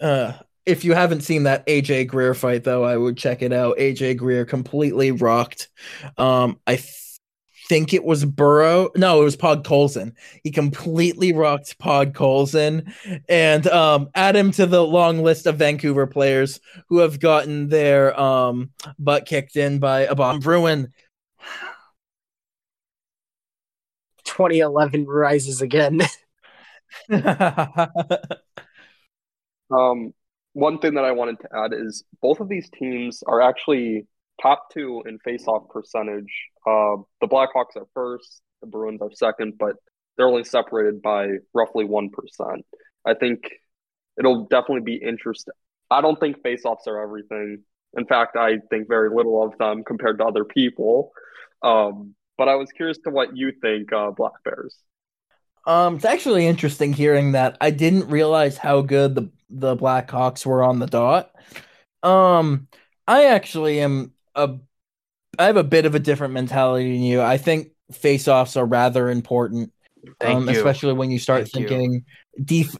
Uh, if you haven't seen that AJ Greer fight, though, I would check it out. AJ Greer completely rocked. Um, I think it was Burroughs. No, it was Podkolzin. He completely rocked Podkolzin and um, add him to the long list of Vancouver players who have gotten their um, butt kicked in by a bomb Bruin. 2011 rises again. Um, one thing that I wanted to add is both of these teams are actually top two in face-off percentage. Uh, the Blackhawks are first, the Bruins are second, but they're only separated by roughly one percent. I think it'll definitely be interesting. I don't think face-offs are everything. In fact, I think very little of them compared to other people. Um, but I was curious to what you think, uh, Blackbears. Um, it's actually interesting hearing that. I didn't realize how good the the Blackhawks were on the dot. Um, I actually am a I have a bit of a different mentality than you. I think face-offs are rather important, um, especially when you start Thank you. thinking def.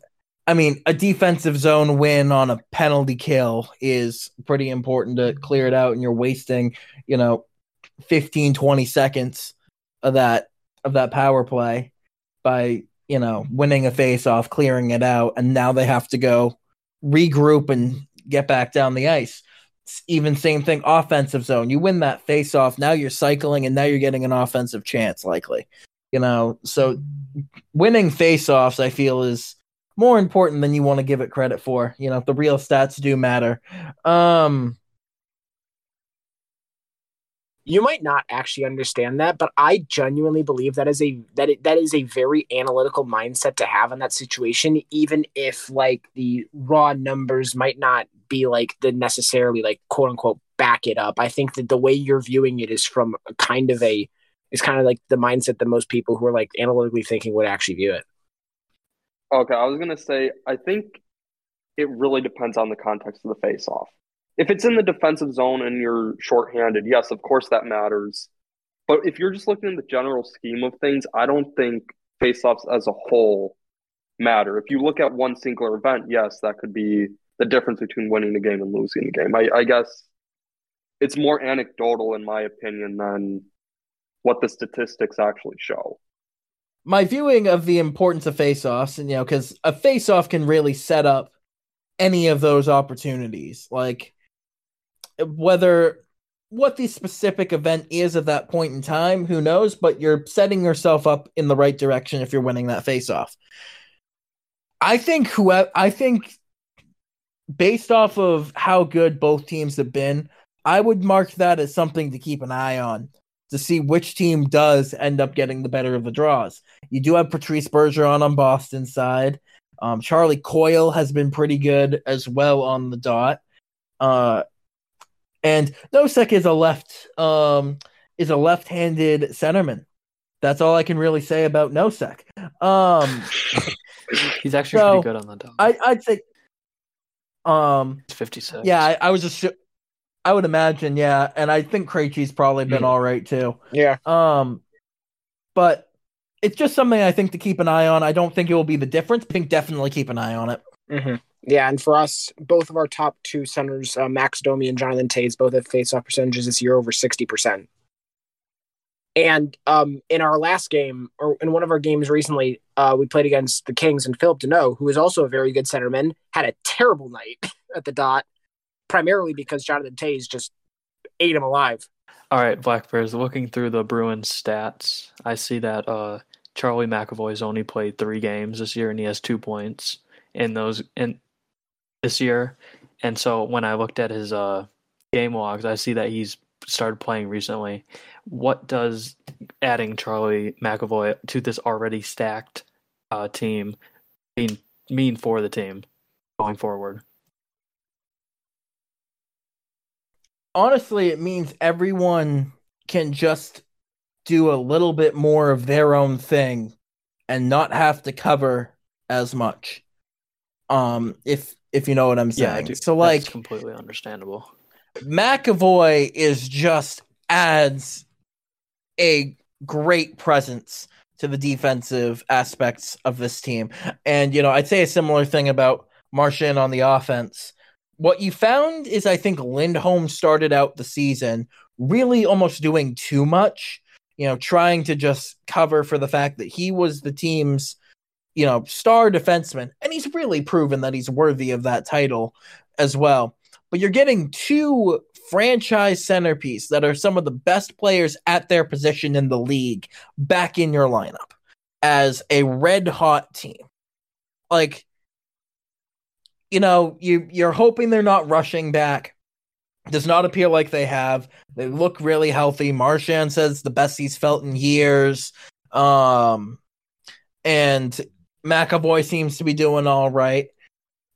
I mean, a defensive zone win on a penalty kill is pretty important to clear it out, and you're wasting, you know, 15, 20 seconds of that of that power play by you know winning a face off, clearing it out, and now they have to go regroup and get back down the ice. Even same thing, offensive zone. You win that face off, now you're cycling, and now you're getting an offensive chance, likely. You know, so winning face offs, I feel, is more important than you want to give it credit for. You know, the real stats do matter. Um, you might not actually understand that, but I genuinely believe that is a that it, that is a very analytical mindset to have in that situation, even if like the raw numbers might not be like the necessarily like quote unquote back it up. I think that the way you're viewing it is from kind of a is kind of like the mindset that most people who are like analytically thinking would actually view it. Okay, I was gonna say I think it really depends on the context of the face-off. If it's in the defensive zone and you're shorthanded, yes, of course that matters. But if you're just looking at the general scheme of things, I don't think face-offs as a whole matter. If you look at one singular event, yes, that could be the difference between winning the game and losing the game. I, I guess it's more anecdotal, in my opinion, than what the statistics actually show. My viewing of the importance of face-offs, and you know, because a face-off can really set up any of those opportunities. Like whether what the specific event is at that point in time, who knows? But you're setting yourself up in the right direction if you're winning that face-off. I think whoever I think based off of how good both teams have been, I would mark that as something to keep an eye on to see which team does end up getting the better of the draws. You do have Patrice Bergeron on Boston's side. Um, Charlie Coyle has been pretty good as well on the dot. Uh, and Nosek is a left um, is a left-handed centerman. That's all I can really say about Nosek. Um, He's actually So, pretty good on the dot. I, I'd say, um, He's 56. yeah, I, I was just, I would imagine, yeah, and I think Krejci's probably been Hmm. all right too. Yeah. Um, but it's just something I think to keep an eye on. I don't think it will be the difference. I think definitely keep an eye on it. hmm Yeah, and for us, both of our top two centers, uh, Max Domi and Jonathan Toews, both have face-off percentages this year over sixty percent. And um, in our last game, or in one of our games recently, uh, we played against the Kings, and Phillip Danault, who is also a very good centerman, had a terrible night at the dot, primarily because Jonathan Toews just ate him alive. All right, Blackbears. Looking through the Bruins stats, I see that uh, Charlie McAvoy's only played three games this year, and he has two points in those in this year. And so when I looked at his uh, game logs, I see that he's started playing recently. What does adding Charlie McAvoy to this already stacked uh, team mean mean for the team going forward? Honestly, it means everyone can just do a little bit more of their own thing and not have to cover as much. Um, if if you know what I'm Yeah, saying. do. so like That's completely understandable. McAvoy is just adds a great presence to the defensive aspects of this team. And you know, I'd say a similar thing about Marchand on the offense. What you found is I think Lindholm started out the season really almost doing too much, you know, trying to just cover for the fact that he was the team's, you know, star defenseman. And he's really proven that he's worthy of that title as well but you're getting two franchise centerpiece that are some of the best players at their position in the league back in your lineup as a red hot team. Like you know, you you're hoping they're not rushing back. Does not appear like they have. They look really healthy. Marchand says the best he's felt in years. Um and McAvoy seems to be doing all right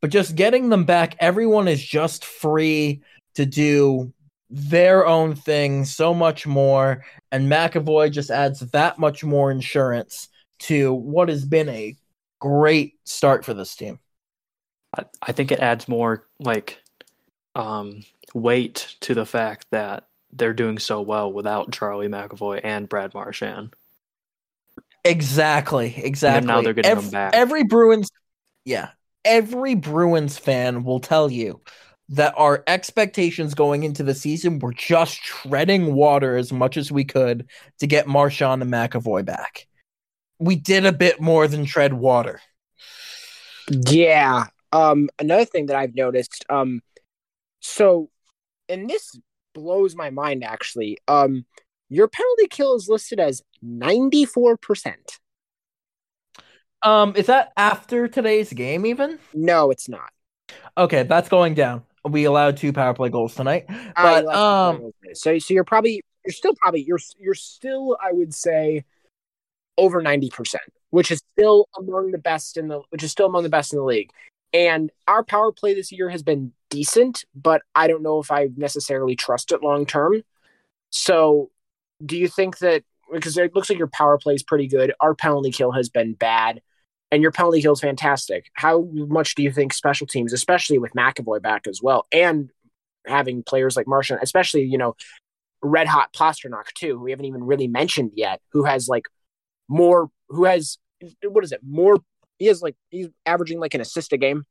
but just getting them back, everyone is just free to do their own thing so much more. And McAvoy just adds that much more insurance to what has been a great start for this team. I, I think it adds more like um, weight to the fact that they're doing so well without Charlie McAvoy and Brad Marchand. Exactly, exactly. now they're getting Ev- them back. Every Bruins, yeah, every Bruins fan will tell you that our expectations going into the season were just treading water as much as we could to get Marchand and McAvoy back. We did a bit more than tread water. Yeah. Um, another thing that I've noticed, um, so, and this blows my mind actually. Um, your penalty kill is listed as ninety four percent. Um, is that after today's game even? No, it's not. Okay, that's going down. We allowed two power play goals tonight. But um so so you're probably you're still probably you're you're still I would say over ninety percent, which is still among the best in the which is still among the best in the league. And our power play this year has been decent, but I don't know if I necessarily trust it long term. So, do you think that because it looks like your power play is pretty good. Our penalty kill has been bad, and your penalty kill is fantastic. How much do you think special teams, especially with McAvoy back as well, and having players like Marchand, especially you know, red hot Pastrnak too, who we haven't even really mentioned yet, who has like more, who has what is it, more? He has like he's averaging like an assist a game.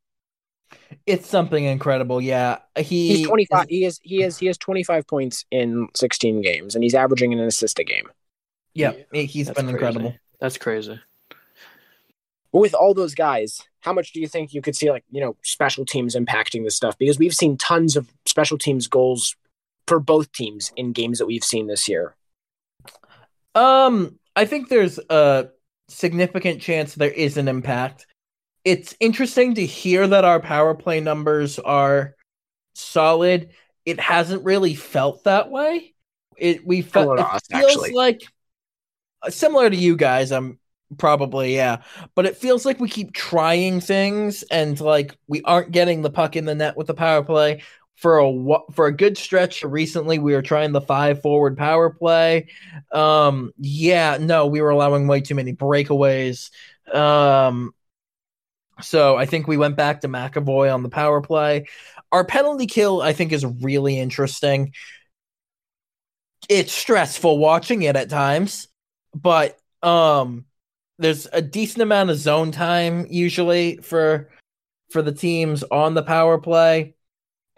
It's something incredible. Yeah, he He's twenty five. He is he is he has twenty five points in sixteen games, and he's averaging an assist a game. Yeah, he's That's been crazy. incredible. That's crazy. With all those guys, how much do you think you could see like, you know, special teams impacting this stuff? Because we've seen tons of special teams goals for both teams in games that we've seen this year. Um, I think there's a significant chance there is an impact. It's interesting to hear that our power play numbers are solid. It hasn't really felt that way. It we felt it feels actually. like similar to you guys. I'm probably yeah, but it feels like we keep trying things and like we aren't getting the puck in the net with the power play. For a for a good stretch recently we were trying the five forward power play. Um yeah no we were allowing way too many breakaways. Um so i think we went back to mcavoy on the power play. Our penalty kill i think is really interesting. It's stressful watching it at times but um there's a decent amount of zone time usually for for the teams on the power play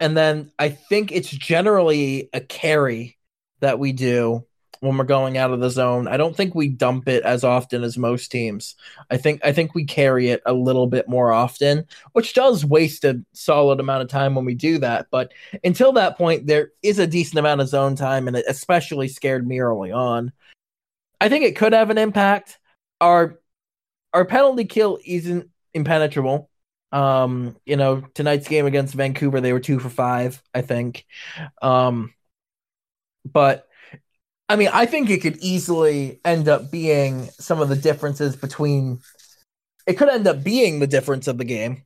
and then I think it's generally a carry that we do when we're going out of the zone. I don't think we dump it as often as most teams. I think I think we carry it a little bit more often, which does waste a solid amount of time when we do that. But until that point, there is a decent amount of zone time, and it especially scared me early on. I think it could have an impact. Our our penalty kill isn't impenetrable. Um, you know, tonight's game against Vancouver, they were two for five, I think. Um, but I mean, I think it could easily end up being some of the differences between. It could end up being the difference of the game.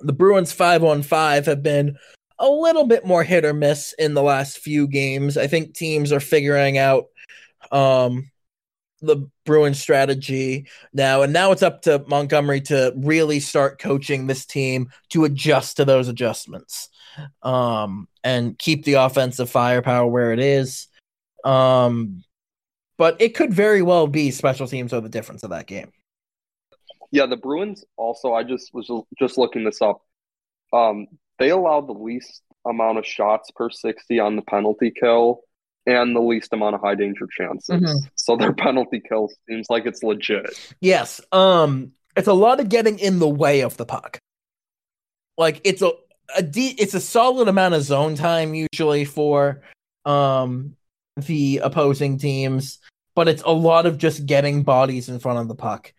The Bruins five on five have been a little bit more hit or miss in the last few games. I think teams are figuring out um the Bruin strategy now, and now it's up to Montgomery to really start coaching this team to adjust to those adjustments, um, and keep the offensive firepower where it is. Um, but it could very well be special teams are the difference of that game. Yeah, the Bruins also. I just was just looking this up. Um, they allowed the least amount of shots per sixty on the penalty kill, and the least amount of high danger chances. Mhm. So their penalty kill seems like it's legit. Yes. Um it's a lot of getting in the way of the puck. Like it's a, a de- it's a solid amount of zone time usually for um the opposing teams, but it's a lot of just getting bodies in front of the puck.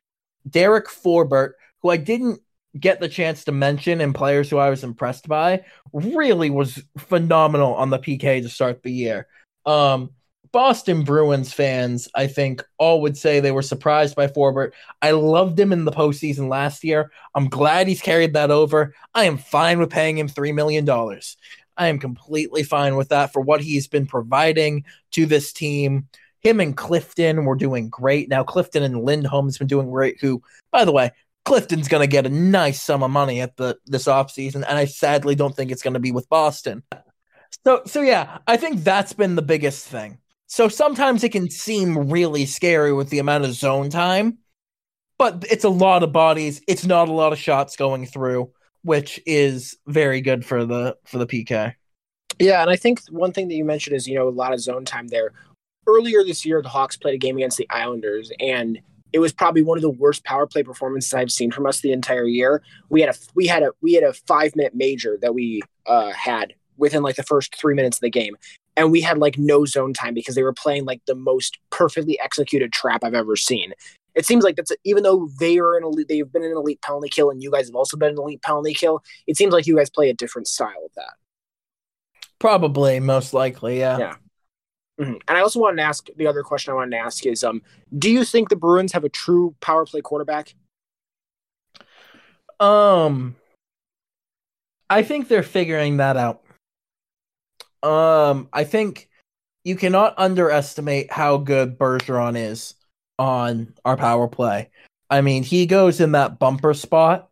Derek Forbort, who I didn't get the chance to mention and players who I was impressed by, really was phenomenal on the PK to start the year. Um Boston Bruins fans, I think, all would say they were surprised by Forbort. I loved him in the postseason last year. I'm glad he's carried that over. I am fine with paying him $3 million. I am completely fine with that for what he's been providing to this team. Him and Clifton were doing great. Now, Clifton and Lindholm's been doing great, who, by the way, Clifton's going to get a nice sum of money at the this offseason, and I sadly don't think it's going to be with Boston. So, so yeah, I think that's been the biggest thing. So sometimes it can seem really scary with the amount of zone time, but it's a lot of bodies. It's not a lot of shots going through, which is very good for the for the PK. Yeah, and I think one thing that you mentioned is, you know, a lot of zone time there. Earlier this year, the Hawks played a game against the Islanders, and it was probably one of the worst power play performances I've seen from us the entire year. We had a we had a we had a five minute major that we uh, had within like the first three minutes of the game, and we had like no zone time because they were playing like the most perfectly executed trap I've ever seen. It seems like that's even though they are an elite, they've been in an elite penalty kill, and you guys have also been an elite penalty kill. It seems like you guys play a different style of that. Probably, most likely, yeah. Yeah. Mhm. And I also wanted to ask the other question I wanted to ask is, um, do you think the Bruins have a true power play quarterback? Um, I think they're figuring that out. Um, I think, you cannot underestimate how good Bergeron is on our power play. I mean, he goes in that bumper spot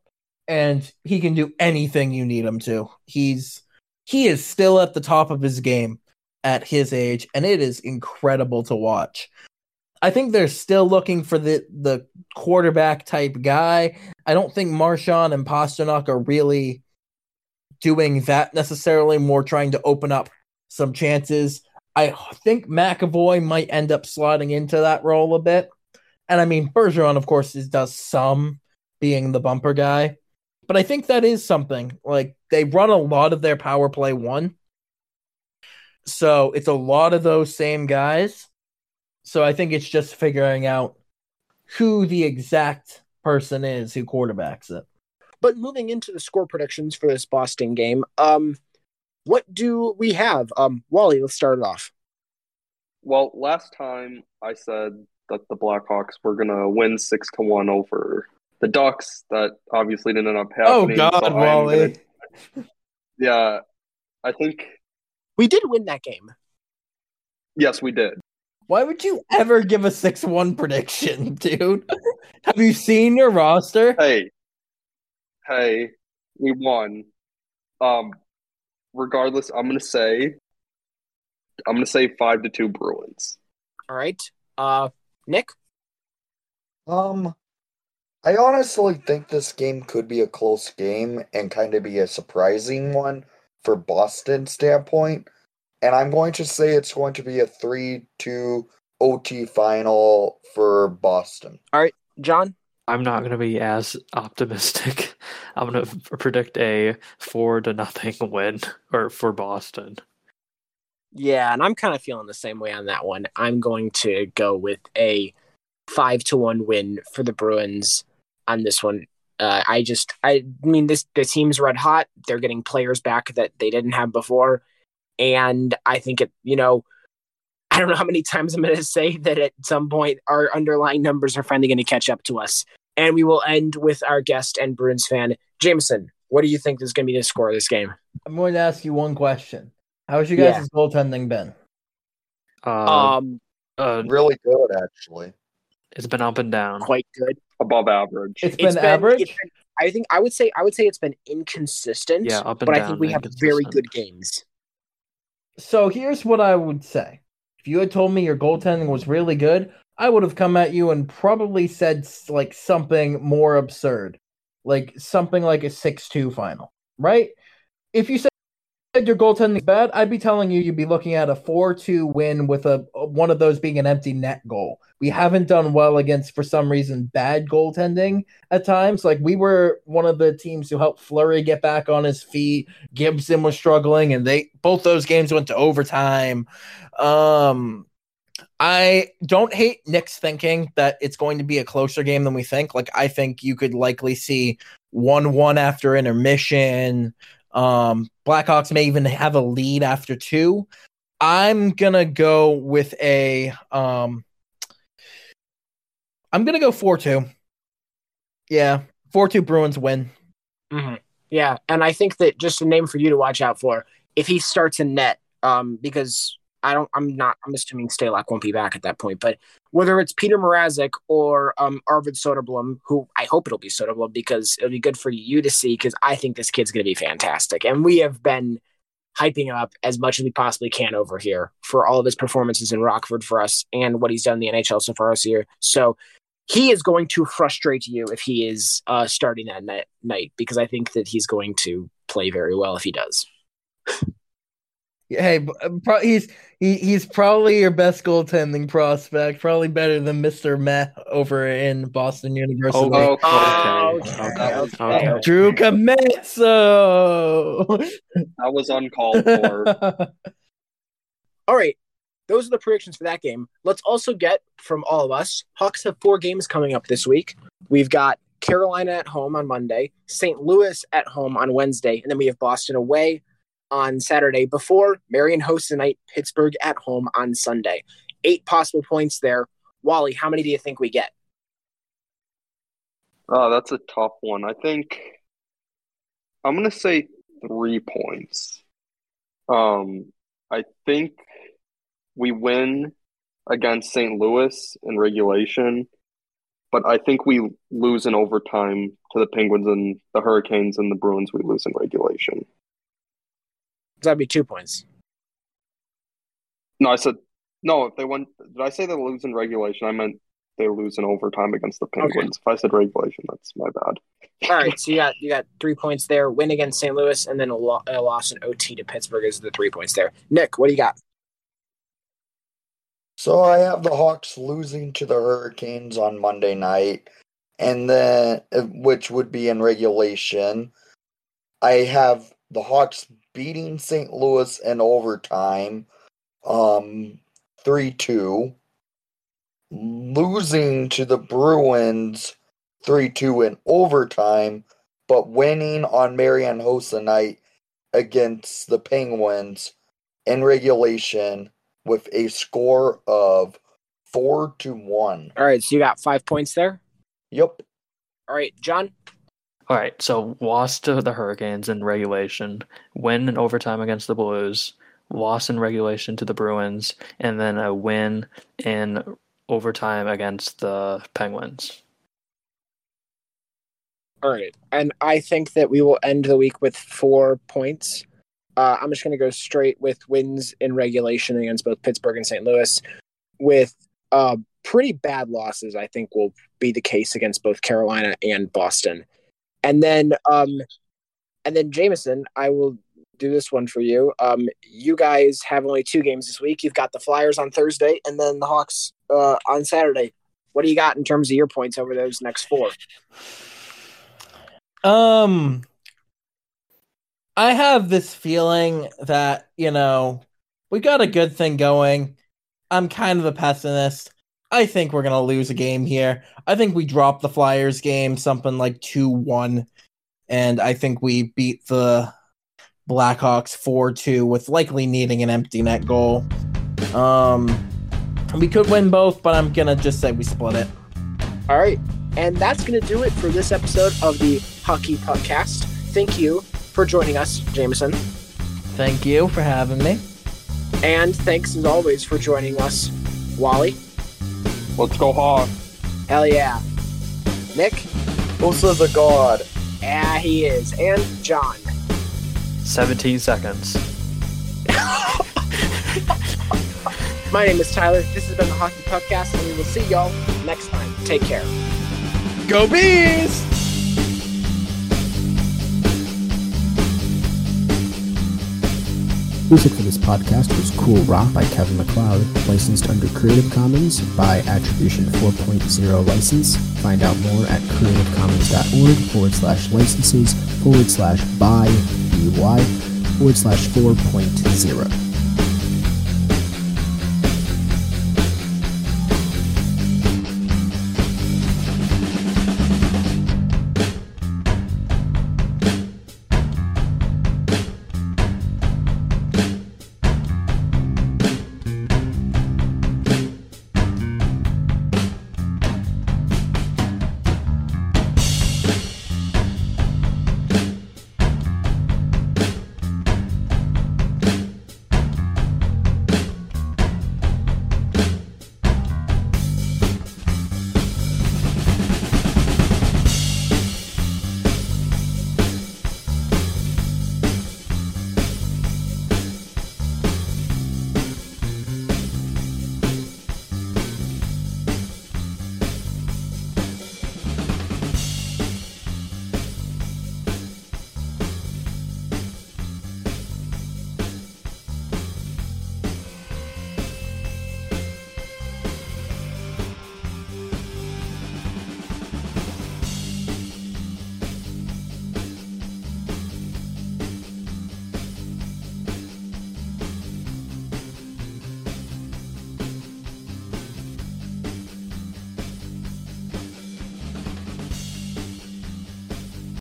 and he can do anything you need him to. He's he is still at the top of his game at his age and it is incredible to watch. I think they're still looking for the the quarterback type guy. I don't think Marchand and Pastrnak are really doing that necessarily, more trying to open up some chances. I think McAvoy might end up slotting into that role a bit. And I mean, Bergeron, of course, is, does some being the bumper guy. But I think that is something. Like, they run a lot of their power play one. So it's a lot of those same guys. So I think it's just figuring out who the exact person is who quarterbacks it. But moving into the score predictions for this Boston game, um, what do we have? Um, Wally, let's start it off. Well, last time I said that the Blackhawks were gonna win six to one over the Ducks. That obviously didn't end up happening. Oh happening. God, Wally! gonna- yeah, I think We did win that game. yes, we did. Why would you ever give a six-one prediction, dude? Have you seen your roster? Hey, hey, we won. Um, regardless, I'm gonna say, I'm gonna say five to two Bruins. All right. Uh, Nick. Um, I honestly think this game could be a close game and kind of be a surprising one for Boston standpoint. And I'm going to say it's going to be a 3 2 OT final for Boston. All right, Jon. I'm not going to be as optimistic. I'm going to predict a four to nothing win or for Boston. Yeah, and I'm kind of feeling the same way on that one. I'm going to go with a five to one win for the Bruins on this one. Uh, I just, I mean, this the team's red hot. They're getting players back that they didn't have before, and I think it. You know, I don't know how many times I'm going to say that at some point our underlying numbers are finally going to catch up to us. And we will end with our guest and Bruins fan, Jameson. What do you think is going to be the score of this game? I'm going to ask you one question. How's you guys' goaltending been? Uh, Um, uh, Really good, actually. it's been up and down. quite good. Above average. It's It's been average. it's been- I think I would say I would say it's been inconsistent. Yeah, up and but I think we have very good games. So here's what I would say. If you had told me your goaltending was really good, I would have come at you and probably said like something more absurd. Like something like a 6-2 final, right? If you said your goaltending is bad, I'd be telling you you'd be looking at a 4-2 win with a one of those being an empty net goal. We haven't done well against for some reason bad goaltending at times. Like we were one of the teams who helped Fleury get back on his feet. Gibson was struggling, and they both those games went to overtime. Um, I don't hate Nick's thinking that it's going to be a closer game than we think. Like I think you could likely see one-one after intermission. Um, Blackhawks may even have a lead after two. I'm gonna go with a um. I'm gonna go four-two. Yeah, four-two Bruins win. hmm Yeah, and I think that just a name for you to watch out for if he starts in net, um, because I don't, I'm not, I'm assuming Stalock won't be back at that point, but whether it's Petr Mrazek or um Arvid Soderblom, who I hope it'll be Soderblom because it'll be good for you to see because I think this kid's going to be fantastic, and we have been hyping him up as much as we possibly can over here for all of his performances in Rockford for us and what he's done in the NHL so far this year. So he is going to frustrate you if he is uh, starting that night, night because I think that he's going to play very well if he does. Hey, uh, pro- he's he, he's probably your best goaltending prospect. Probably better than Mister Meh over in Boston University. Oh, Okay. Oh, okay. okay, Okay. okay. Okay. Drew Commesso. That was uncalled for. All right. Those are the predictions for that game. Let's also get from all of us. Hawks have four games coming up this week. We've got Carolina at home on Monday, St. Louis at home on Wednesday, and then we have Boston away on Saturday before Marian Hossa tonight, Pittsburgh at home on Sunday. Eight possible points there. Wally, how many do you think we get? Oh, that's a tough one. I think I'm gonna say three points. Um, I think we win against St. Louis in regulation, but I think we lose in overtime to the Penguins and the Hurricanes and the Bruins. We lose in regulation. That'd be two points. No, I said no. If they won, did I say they lose in regulation? I meant they lose in overtime against the Penguins. If I said regulation, that's my bad. All right, so you got you got three points there. Win against St. Louis, and then a, lo- a loss in OT to Pittsburgh is the three points there. Nick, what do you got? So I have the Hawks losing to the Hurricanes on Monday night, and then uh, which would be in regulation. I have the Hawks beating St. Louis in overtime, um, three two. Losing to the Bruins three two in overtime, but winning on Marian Hossa night against the Penguins in regulation with a score of four to one. All right, so you got five points there. Yep. All right, Jon. All right, so lost to the Hurricanes in regulation, win in overtime against the Blues, loss in regulation to the Bruins, and then a win in overtime against the Penguins. All right, and I think that we will end the week with four points. Uh, I'm just going to go straight with wins in regulation against both Pittsburgh and St. Louis, with uh, pretty bad losses. I think will be the case against both Carolina and Boston, and then um, and then Jameson, I will do this one for you. Um, you guys have only two games this week. You've got the Flyers on Thursday, and then the Hawks uh, on Saturday. What do you got in terms of your points over those next four? Um, I have this feeling that, you know, we got a good thing going. I'm kind of a pessimist. I think we're going to lose a game here. I think we drop the Flyers game something like 2 1. And I think we beat the Blackhawks 4 2 with likely needing an empty net goal. Um, we could win both, but I'm going to just say we split it. All right. And that's going to do it for this episode of the Hawkey PuckCast. Thank you for joining us, Jameson. Thank you for having me. And thanks as always for joining us, Wally. Let's go Hawks. Hell yeah. Nick? Also the god. Yeah, he is. And Jon. 17 seconds. My name is Tyler. This has been the Hawkey PuckCast, and we will see y'all next time. Take care. Go Bees! Music for this podcast was Cool Rock by Kevin MacLeod, licensed under Creative Commons by Attribution 4.0 license. Find out more at creativecommons.org forward slash licenses forward slash by by forward slash 4.0.